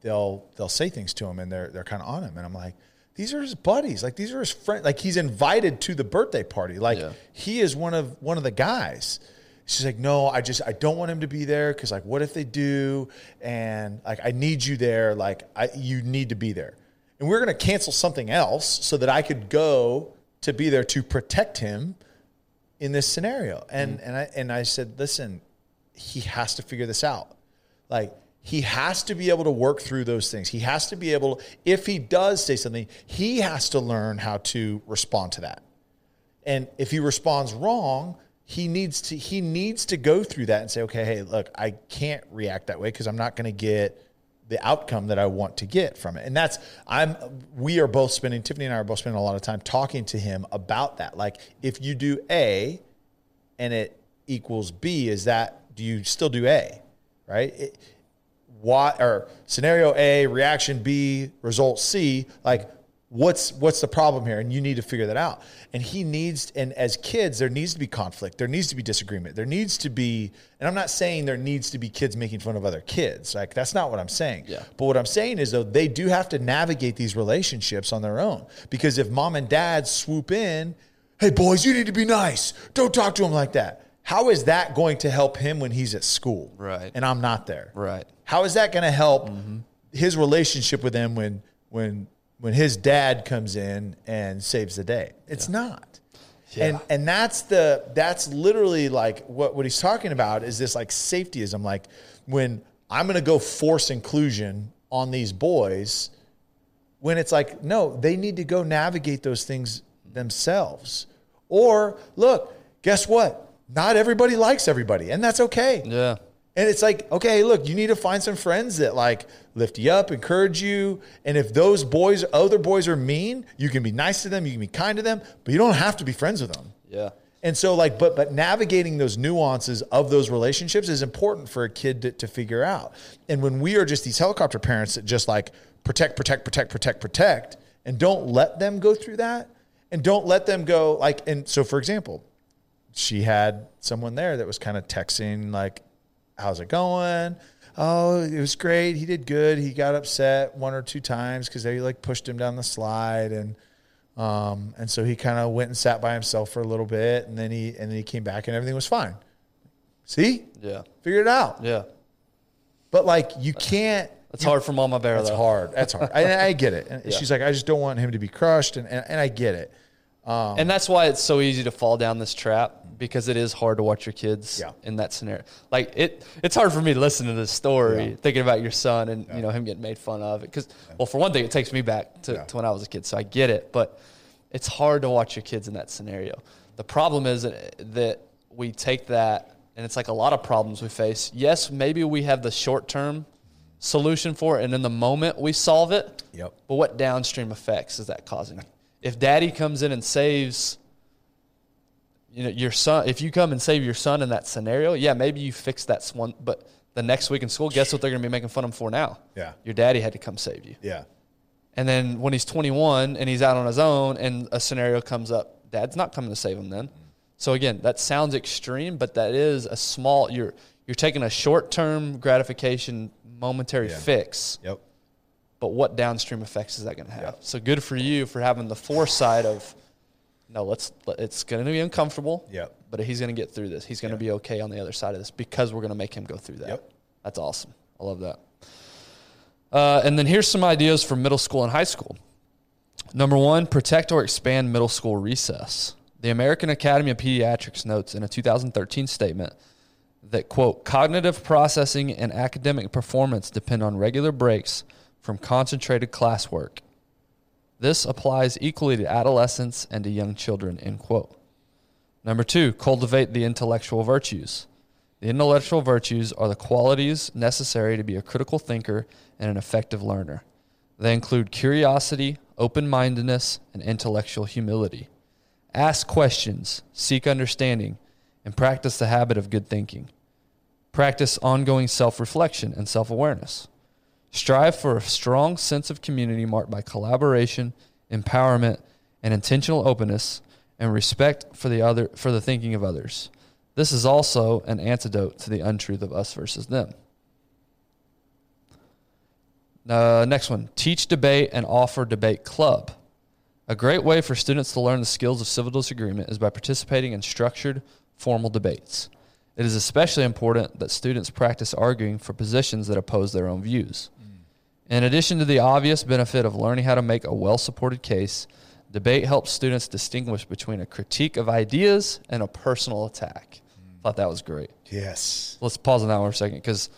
they'll they'll say things to him, and they're they're kind of on him." And I'm like. These are his buddies. Like these are his friends. Like he's invited to the birthday party. Like Yeah. he is one of one of the guys. She's like, no, I just I don't want him to be there because like, what if they do? And like, I need you there. Like, I you need to be there. And we're gonna cancel something else so that I could go to be there to protect him in this scenario. And mm-hmm. and I and I said, listen, he has to figure this out. Like he has to be able to work through those things. He has to be able, if he does say something, he has to learn how to respond to that. And if he responds wrong, he needs to he needs to go through that and say, okay, hey, look, I can't react that way because I'm not going to get the outcome that I want to get from it. And that's I'm we are both spending Tiffany and I are both spending a lot of time talking to him about that. Like if you do A and it equals B, is that do you still do A? Right? It, why or scenario A, reaction B, result C, like what's what's the problem here? And you need to figure that out. And he needs and as kids there needs to be conflict. There needs to be disagreement. There needs to be and i'm not saying there needs to be kids making fun of other kids. Like that's not what i'm saying. Yeah. but what i'm saying is though they do have to navigate these relationships on their own. Because if mom and dad swoop in hey boys you need to be nice. Don't talk to him like that. How is that going to help him when he's at school? Right. and i'm not there. Right. how is that going to help mm-hmm. his relationship with them when when when his dad comes in and saves the day? It's not. And and that's the that's literally like what what he's talking about is this like safetyism like when I'm going to go force inclusion on these boys when it's like no, they need to go navigate those things themselves. Or look, guess what? Not everybody likes everybody, and that's okay. Yeah. And it's like, okay, look, you need to find some friends that like lift you up, encourage you. And if those boys, other boys are mean, you can be nice to them, you can be kind to them, but you don't have to be friends with them. Yeah. And so like, but but navigating those nuances of those relationships is important for a kid to, to figure out. And when we are just these helicopter parents that just like protect, protect, protect, protect, protect, and don't let them go through that, and don't let them go like. And so, for example, she had someone there that was kind of texting like, "How's it going?" Oh, it was great. He did good. He got upset one or two times because they like pushed him down the slide, and um, and so he kind of went and sat by himself for a little bit, and then he and then he came back, and everything was fine. See, Yeah. figured it out. Yeah. But like, you can't. It's hard for Mama Bear That's though. hard. That's hard. I, I get it. And Yeah. she's like, I just don't want him to be crushed, and and, and I get it. Um, And that's why it's so easy to fall down this trap because it is hard to watch your kids Yeah. in that scenario. Like it, it's hard for me to listen to this story, Yeah. thinking about your son and you know him getting made fun of. Because well, for one thing, it takes me back to, Yeah. to when I was a kid, so I get it. But it's hard to watch your kids in that scenario. The problem is that, that we take that, and it's like a lot of problems we face. Yes, maybe we have the short term solution for it, and in the moment we solve it. Yep. But what downstream effects is that causing? If daddy comes in and saves you know your son if you come and save your son in that scenario, yeah, maybe you fix that one, but the next week in school, guess what they're going to be making fun of him for now? Yeah. Your daddy had to come save you. Yeah. And then when he's 21 and he's out on his own and a scenario comes up, dad's not coming to save him then. So again, that sounds extreme, but that is a small you're you're taking a short-term gratification momentary Yeah. fix. Yep. But what downstream effects is that going to have? Yeah. So good for you for having the foresight of no, let's it's going to be uncomfortable. Yeah. But he's going to get through this. He's going to be okay on the other side of this because we're going to make him go through that. Yep. That's awesome. I love that. Uh, and then here's some ideas for middle school and high school. Number one, protect or expand middle school recess. The American Academy of Pediatrics notes in a 2013 statement that, quote, cognitive processing and academic performance depend on regular breaks from concentrated classwork. This applies equally to adolescents and to young children, end quote. Number two, cultivate the intellectual virtues. The intellectual virtues are the qualities necessary to be a critical thinker and an effective learner. They include curiosity, open mindedness, and intellectual humility. Ask questions, seek understanding, and practice the habit of good thinking. Practice ongoing self reflection and self awareness. Strive for a strong sense of community marked by collaboration, empowerment, and intentional openness, and respect for the other for the thinking of others. This is also an antidote to the untruth of us versus them. Uh, next one teach debate and offer debate club. A great way for students to learn the skills of civil disagreement is by participating in structured, formal debates. It is especially important that students practice arguing for positions that oppose their own views. In addition to the obvious benefit of learning how to make a well supported case, debate helps students distinguish between a critique of ideas and a personal attack. Thought that was great. Yes. Let's pause on that one for a second because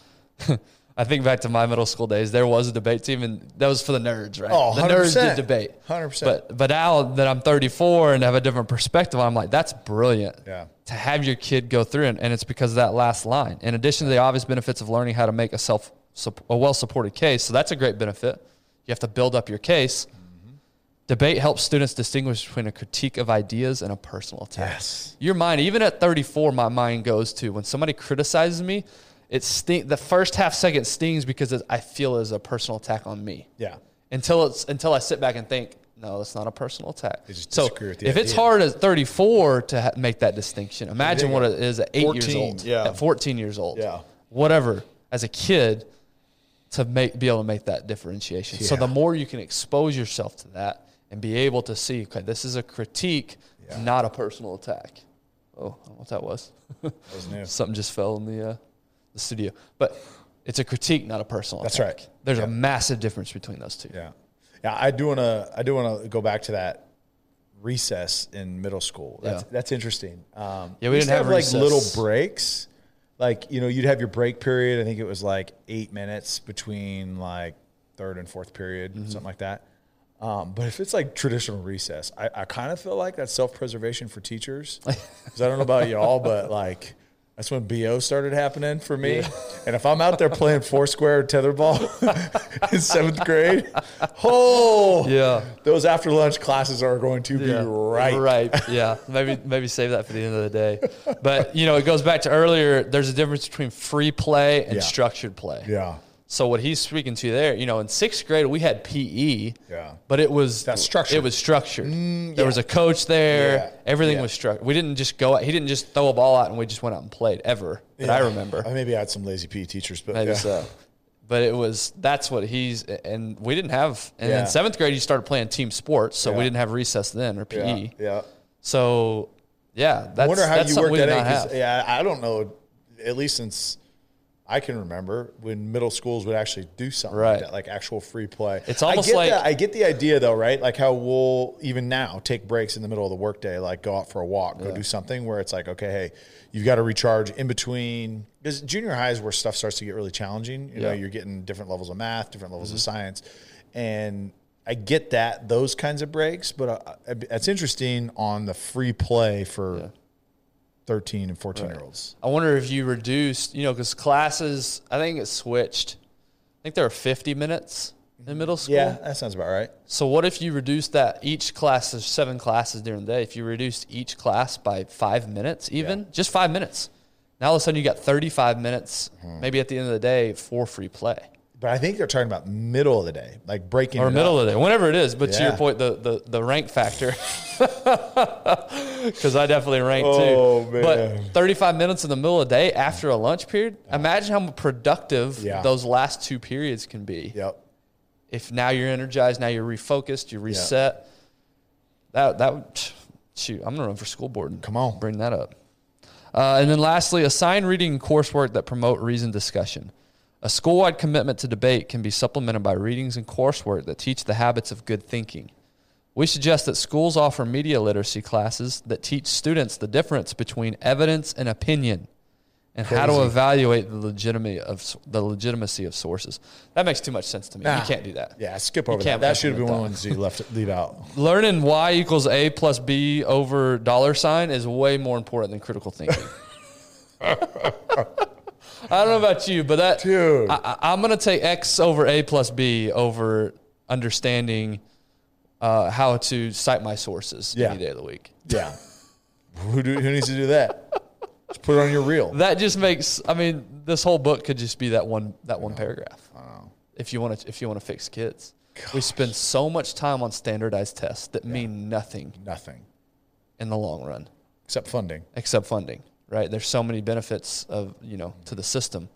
I think back to my middle school days. There was a debate team, and that was for the nerds, right? Oh, the nerds did debate. 100%. But but now that I'm 34 and have a different perspective, I'm like, that's brilliant. Yeah. To have your kid go through it, and it's because of that last line. In addition to the obvious benefits of learning how to make a self a well supported case, so that's a great benefit. You have to build up your case. Mm-hmm. Debate helps students distinguish between a critique of ideas and a personal attack. Yes. Your mind, even at 34, my mind goes to when somebody criticizes me, it sting, the first half second stings because it, I feel it as a personal attack on me. Yeah. Until it's until I sit back and think, no, it's not a personal attack. Just so disagree with the if it's hard at 34 to ha- make that distinction, imagine what it is at eight years old, yeah. at 14 years old, Yeah. whatever. As a kid, to make be able to make that differentiation. So the more you can expose yourself to that and be able to see, okay, this is a critique, Yeah. not a personal attack. Oh, I don't know what that was. That was new. Something just fell in the uh, the studio, but it's a critique, not a personal. Attack. That's attack. right. There's Yeah. a massive difference between those two. Yeah. Yeah. I do want to, I do want to go back to that recess in middle school. That's, Yeah. that's interesting. Um, Yeah, we didn't to have like little breaks. Like, you know, you'd have your break period. I think it was like eight minutes between like third and fourth period, Mm-hmm. something like that. Um, but if it's like traditional recess, I, I kind of feel like that's self preservation for teachers. Because I don't know about y'all, but like that's when BO started happening for me. And if I'm out there playing foursquare tetherball in seventh grade, oh, Yeah. those after lunch classes are going to be Yeah. right. Right. Yeah. Maybe maybe save that for the end of the day. But you know, it goes back to earlier. There's a difference between free play and Yeah. structured play. Yeah. So what he's speaking to there, you know, in sixth grade we had PE. Yeah. But it was That's structured. It was structured. there Mm, yeah. was a coach there. Yeah. Everything Yeah. was structured. We didn't just go. out. He didn't just throw a ball out and we just went out and played ever. That I remember. I maybe I had some lazy PE teachers, but Maybe yeah. so. But it was that's what he's and we didn't have and in seventh grade you started playing team sports, so we didn't have recess then or PE. Yeah. So yeah, that's I wonder how that's you something work we that in. not 'cause, have. Yeah, I don't know. At least since I can remember when middle schools would actually do something Right. like that, like actual free play. It's almost I get like- the, I get the idea though, right? Like how we'll even now take breaks in the middle of the workday, like go out for a walk, go do something where it's like, okay, hey, you've got to recharge in between. Because junior high is where stuff starts to get really challenging. You know, Yeah. Mm-hmm. you're getting different levels of math, different levels of science, and I get that those kinds of breaks, but uh, it's interesting on the free play for. Yeah. 13 and 14 year olds. I wonder if you reduced, you know, because classes, I think it switched. I think there are 50 minutes in middle school. Yeah, that sounds about right. So what if you reduced that each class? There's seven classes during the day. If you reduced each class by five minutes, even Yeah. just five minutes, Now all of a sudden you got 35 minutes, Hmm. maybe at the end of the day, for free play. But I think they're talking about middle of the day, like breaking or it middle up. of the day, whenever it is. But to your point, the the, the rank factor, because I definitely rank Oh, too. man. But 35 minutes in the middle of the day after a lunch period, imagine how productive Yeah. those last two periods can be. Yep. If now you're energized, now you're refocused, you reset. That that would, shoot, I'm gonna run for school board. Come on. bring that up. Uh, and then lastly, assign reading and coursework that promote reasoned discussion. A school-wide commitment to debate can be supplemented by readings and coursework that teach the habits of good thinking. We suggest that schools offer media literacy classes that teach students the difference between evidence and opinion and how to evaluate the legitimacy of the legitimacy of sources. That makes too much sense to me. Nah. You can't do that. Yeah, skip over that. That should have been one implement of the ones you left leave out. Learning y equals a plus b over dollar sign is way more important than critical thinking. I don't know about you, but that Dude. I, I'm going to take x over a plus b over understanding uh, how to cite my sources Yeah. any day of the week. Yeah. who, do, who needs to do that? Just put it on your reel. That just makes. I mean, this whole book could just be that one that one paragraph. If you want to, if you want to fix kids, we spend so much time on standardized tests that mean nothing Nothing in the long run. except funding. except funding, right? There's so many benefits of, you know, to the system.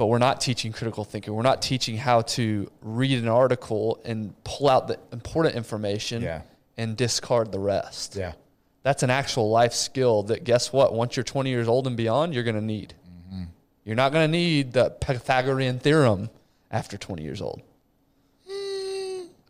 But we're not teaching critical thinking. We're not teaching how to read an article and pull out the important information Yeah. and discard the rest. Yeah. That's an actual life skill that guess what? Once you're 20 years old and beyond, you're going to need. Mm-hmm. You're not going to need the Pythagorean theorem after 20 years old.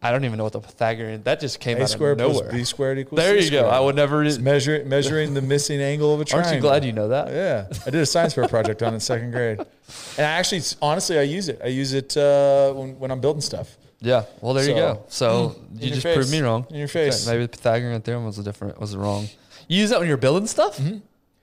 I don't even know what the Pythagorean that just came A out squared of plus nowhere. B squared equals there C you go. I would never. It's measure, measuring the missing angle of a triangle. Aren't you glad you know that? Yeah, I did a science fair project on it in second grade, and I actually, honestly, I use it. I use it uh, when, when I'm building stuff. Yeah. Well, there you go. So in you just face. proved me wrong. In your face. Okay, maybe the Pythagorean theorem was a different was wrong. You use that when you're building stuff. Mm-hmm.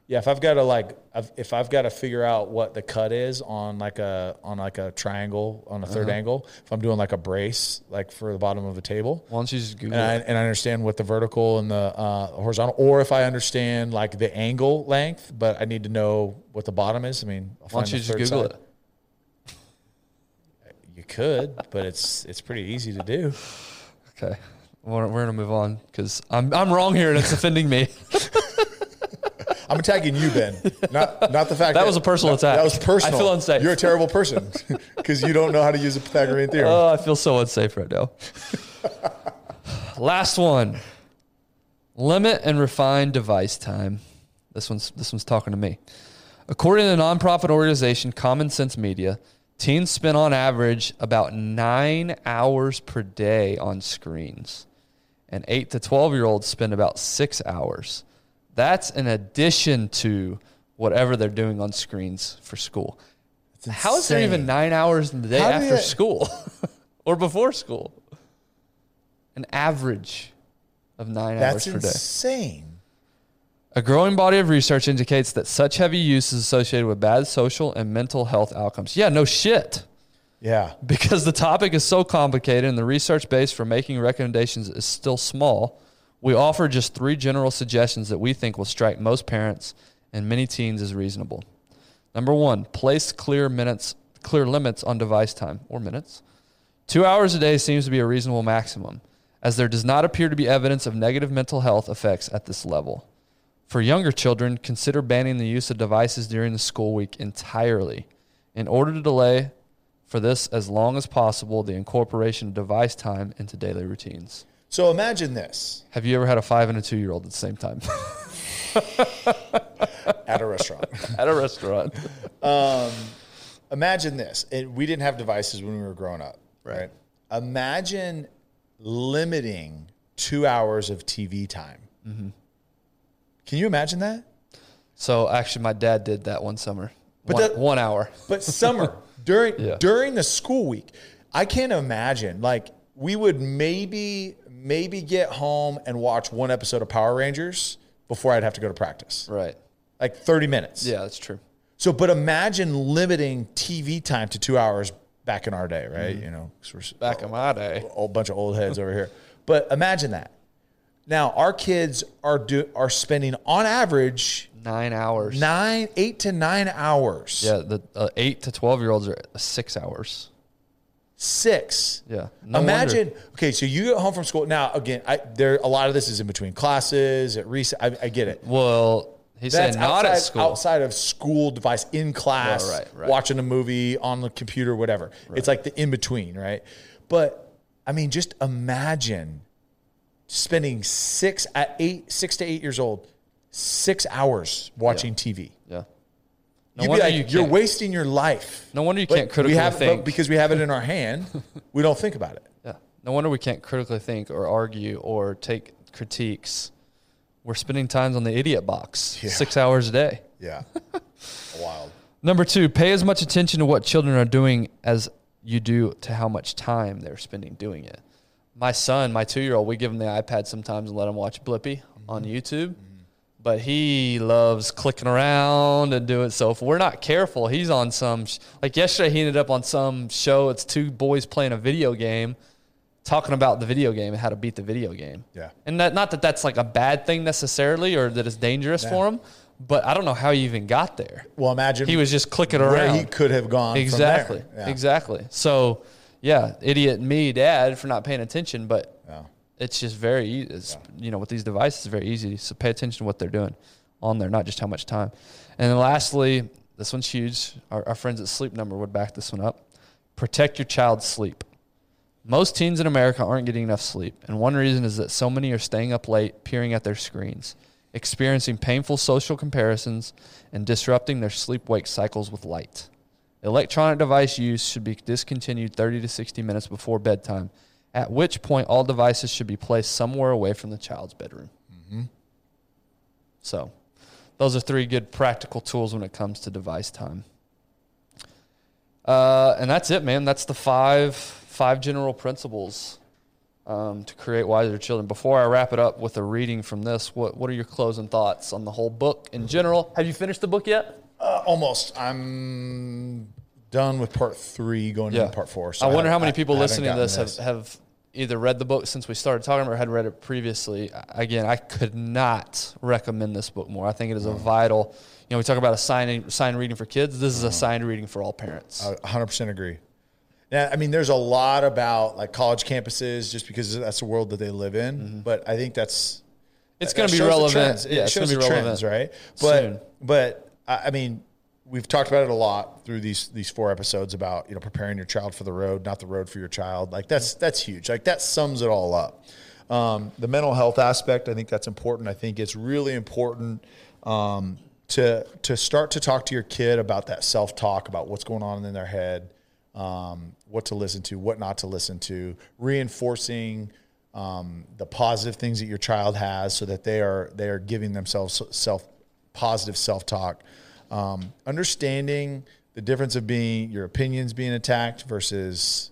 Yeah, if I've got to like, I've- if I've got to figure out what the cut is on like a on like a triangle on a 3rd Uh-huh. angle, if I'm doing like a brace, like for the bottom of a table, Why don't you just Google and I, and I understand what the vertical and the uh, horizontal, or if I understand like the angle length, but I need to know what the bottom is. I mean, I'll Why don't you just Google side. it? You could, but it's it's pretty easy to do. Okay. We're, we're gonna move on because I'm I'm wrong here and it's offending me. I'm attacking you, Ben, not not the fact That that was a personal that- attack. That was personal. I feel unsafe. You're a terrible person because you don't know how to use a Pythagorean theorem. Oh, I feel so unsafe right now. Last one. Limit and refine device time. This one's this one's talking to me. According to the nonprofit organization Common Sense Media, teens spend on average about nine hours per day on screens, and eight to twelve year olds spend about six hours. That's in addition to whatever they're doing on screens for school. How is there even nine hours in the day How after you- school or before school? An average of nine That's hours per day. That's insane. A growing body of research indicates that such heavy use is associated with bad social and mental health outcomes. Yeah, no shit. Yeah. Because the topic is so complicated and the research base for making recommendations is still small, we offer just three general suggestions that we think will strike most parents and many teens as reasonable. Number one, place clear minutes, clear limits on device time or minutes. Two hours a day seems to be a reasonable maximum, as there does not appear to be evidence of negative mental health effects at this level. For younger children, consider banning the use of devices during the school week entirely. In order to delay for this as long as possible, the incorporation of device time into daily routines. So imagine this Have you ever had a five and a two year old at the same time at a restaurant. at a restaurant? imagine this. And we didn't have devices when we were growing up, right? Imagine limiting two hours of TV time. Mm-hmm. Can you imagine that? So actually, my dad did that one summer. But one, that- one hour. But summer during Yeah. during the school week, I can't imagine. Like we would maybe maybe get home and watch one episode of Power Rangers before I'd have to go to practice. Right. Like 30 minutes. Yeah, that's true. So, but imagine limiting TV time to two hours back in our day, right? You know, we're Back in my day. a whole bunch of old heads over here. But imagine that. Now our kids are do are spending on average Nine hours. Nine, eight to nine hours. Yeah, the uh, eight to twelve year olds are six hours. Six. Yeah. No Imagine. wonder. Okay, so you get home from school. Now, again, I, there a lot of this is in between classes at recess. I, I get it. Well, he said not outside, at school. outside of school device in class, Right, right, right. watching a movie on the computer, whatever. It's like the in between, right? But I mean, just imagine spending six at eight, six to eight years old, six hours watching TV. No you'd be like, you you're wasting your life. No wonder you But can't critically we have, think. Because we have it in our hand, we don't think about it. Yeah. No wonder we can't critically think or argue or take critiques. We're spending times on the idiot box Yeah. six hours a day. Yeah, wild. Number two, pay as much attention to what children are doing as you do to how much time they're spending doing it. My son, my two year old, we give him the iPad sometimes and let him watch Blippi on mm-hmm. YouTube. Mm-hmm. But he loves clicking around and doing so. If we're not careful, he's on some sh- like yesterday. He ended up on some show. It's two boys playing a video game, talking about the video game and how to beat the video game. Yeah. and that not that that's like a bad thing necessarily or that it's dangerous for him. But I don't know how he even got there. Well, imagine He was just clicking where around. he could have gone. from Exactly. there. Yeah. Exactly. So, yeah, idiot me, dad, for not paying attention. But Yeah. It's just very, it's, you know, with these devices, it's very easy. So pay attention to what they're doing on there, not just how much time. And then lastly, this one's huge. Our, our friends at Sleep Number would back this one up. Protect your child's sleep. Most teens in America aren't getting enough sleep, and one reason is that so many are staying up late, peering at their screens, experiencing painful social comparisons, and disrupting their sleep wake cycles with light. Electronic device use should be discontinued 30 to 60 minutes before bedtime, at which point all devices should be placed somewhere away from the child's bedroom. So, those are three good practical tools when it comes to device time. Uh, and that's it, man. That's the five five general principles um, to create wiser children. Before I wrap it up with a reading from this, what what are your closing thoughts on the whole book in general? Have you finished the book yet? Uh, almost. I'm done with part three, going into part four. I wonder how many people I listening to gotten this, have, have either read the book since we started talking about it or had read it previously. Again, I could not recommend this book more. I think it is a mm. vital. You know, we talk about a sign sign reading for kids. This is a mm. signed reading for all parents. I 100% agree. Yeah, I mean, there's a lot about like college campuses just because that's the world that they live in. Mm-hmm. But I think that's it's that going to be relevant. It Yeah, it's going shows to be relevant, trends, right? But soon. but I I mean, we've talked about it a lot through these these four episodes about you know preparing your child for the road, not the road for your child. Like that's that's huge. Like that sums it all up. Um, the mental health aspect, I think that's important. I think it's really important um, to to start to talk to your kid about that self talk, about what's going on in their head, um, what to listen to, what not to listen to, reinforcing um, the positive things that your child has, so that they are they are giving themselves self positive self talk, um, understanding the difference of being your opinions being attacked versus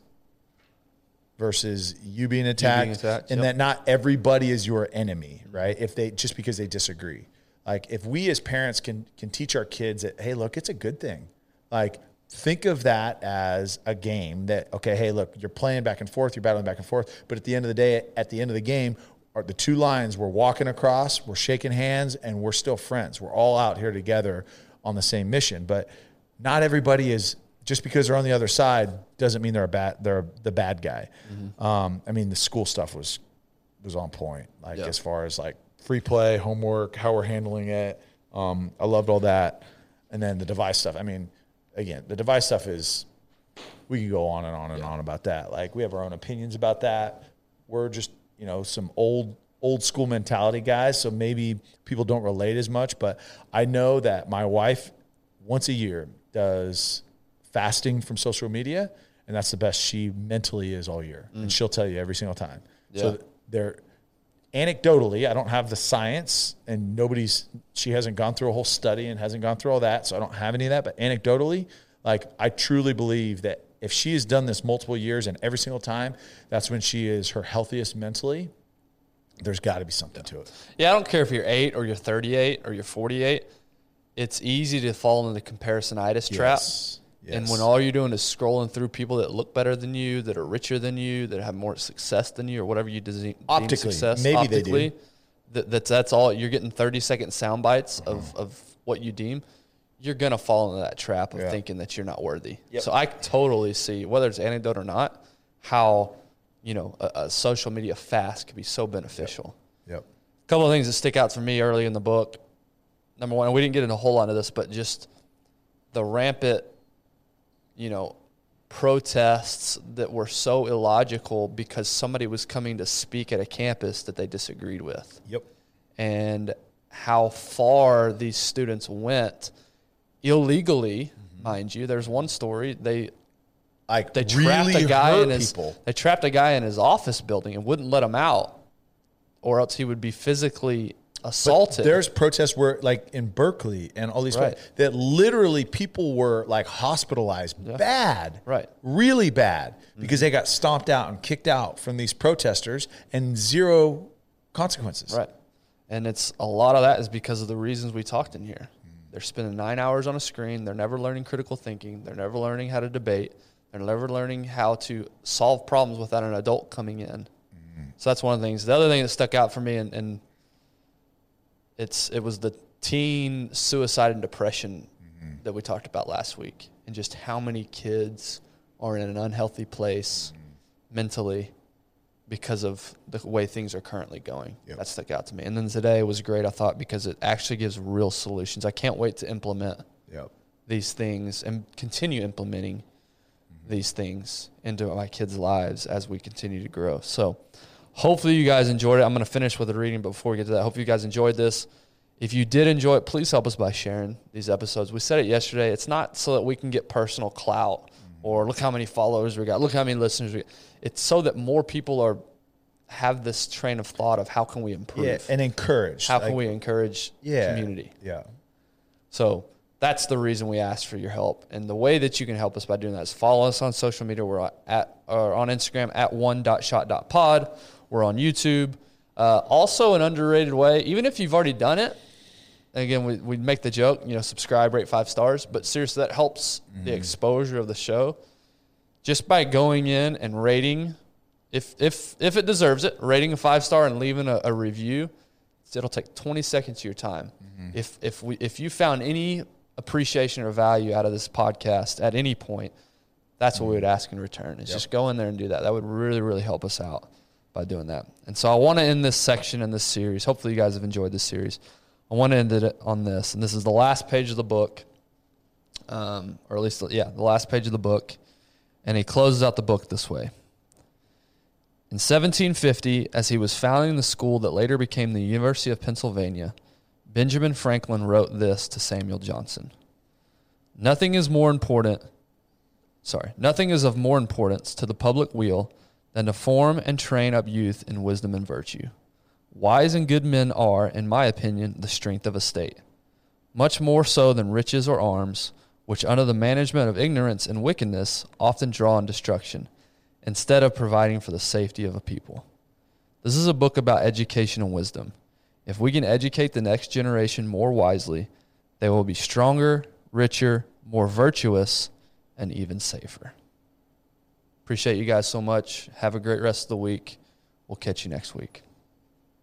versus you being attacked, attacked, and yep. that not everybody is your enemy, right? If they just because they disagree. Like if we as parents can can teach our kids that hey, look, it's a good thing. Like think of that as a game that okay, hey, look, you're playing back and forth, you're battling back and forth, but at the end of the day, at the end of the game, are the two lines we're walking across, we're shaking hands, and we're still friends. We're all out here together on the same mission. But not everybody is just because they're on the other side doesn't mean they're a bad they're the bad guy. Um, I mean, the school stuff was was on point. Like Yeah. as far as like free play, homework, how we're handling it. Um, I loved all that. And then the device stuff. I mean, again, the device stuff is we can go on and on and on about that. Like we have our own opinions about that. We're just, you know, some old old school mentality guys, so maybe people don't relate as much, but I know that my wife once a year does fasting from social media and that's the best she mentally is all year. And mm. she'll tell you every single time. Yeah. So they're anecdotally, I don't have the science and nobody's, she hasn't gone through a whole study and hasn't gone through all that. So I don't have any of that. But anecdotally, like I truly believe that if she has done this multiple years and every single time, that's when she is her healthiest mentally. There's got to be something to it. Yeah, I don't care if you're eight or you're 38 or you're 48. It's easy to fall into the comparisonitis trap. Yes. And when all you're doing is scrolling through people that look better than you, that are richer than you, that have more success than you, or whatever you deem, deem Optically, success maybe they do. optically, that, that's that's all you're getting 30 second sound bites of, mm-hmm. of what you deem you're gonna fall into that trap of Yeah. thinking that you're not worthy Yep. so i totally see whether it's anecdote or not how you know a, a social media fast could be so beneficial. Yep. a couple of things that stick out for me early in the book. Number one we didn't get into a whole lot of this but just the rampant you know protests that were so illogical because somebody was coming to speak at a campus that they disagreed with. Yep. and how far these students went illegally mm-hmm. mind you. There's one story they Like they trapped really a guy in his people. they trapped a guy in his office building and wouldn't let him out or else he would be physically assaulted There's protests where, like in Berkeley and all these, Right. that literally people were like hospitalized bad, Right. Really bad mm-hmm. because they got stomped out and kicked out from these protesters and zero consequences. Right. And it's a lot of that is because of the reasons we talked in here. Hmm. They're spending nine hours on a screen. They're never learning critical thinking. They're never learning how to debate. They're never learning how to solve problems without an adult coming in. So that's one of the things. The other thing that stuck out for me, and, and it's it was the teen suicide and depression that we talked about last week, and just how many kids are in an unhealthy place mentally because of the way things are currently going. Yep. That stuck out to me. And then today was great, I thought, because it actually gives real solutions. I can't wait to implement Yep. these things and continue implementing these things into my kids' lives as we continue to grow. So hopefully you guys enjoyed it. I'm going to finish with a reading, but before we get to that, hope you guys enjoyed this. If you did enjoy it, please help us by sharing these episodes. We said it yesterday. It's not so that we can get personal clout mm-hmm. or look how many followers we got, look how many listeners we got. It's so that more people are have this train of thought of how can we improve? Yeah, and encourage. how can we encourage Yeah. community? Yeah. So that's the reason we ask for your help. And the way that you can help us by doing that is follow us on social media. We're at or on Instagram at one.shot.pod. We're on YouTube. Uh, also, an underrated way, even if you've already done it, again, we, we make the joke, you know, subscribe, rate five stars. But seriously, that helps the exposure of the show just by going in and rating, if, if, if it deserves it, rating a five star and leaving a, a review. It'll take 20 seconds of your time. If, if, we, if you found any appreciation or value out of this podcast at any point, that's what we would ask in return. Is just go in there and do that. That would really, really help us out by doing that. And so I want to end this section in this series. Hopefully, you guys have enjoyed this series. I want to end it on this, and this is the last page of the book, um, or at least, yeah, the last page of the book. And he closes out the book this way. In 1750, as he was founding the school that later became the University of Pennsylvania, Benjamin Franklin wrote this to Samuel Johnson. Nothing is more important, sorry, nothing is of more importance to the public weal than to form and train up youth in wisdom and virtue. Wise and good men are, in my opinion, the strength of a state, much more so than riches or arms, which under the management of ignorance and wickedness often draw on destruction, instead of providing for the safety of a people. This is a book about education and wisdom. If we can educate the next generation more wisely, they will be stronger, richer, more virtuous, and even safer. Appreciate you guys so much. Have a great rest of the week. We'll catch you next week.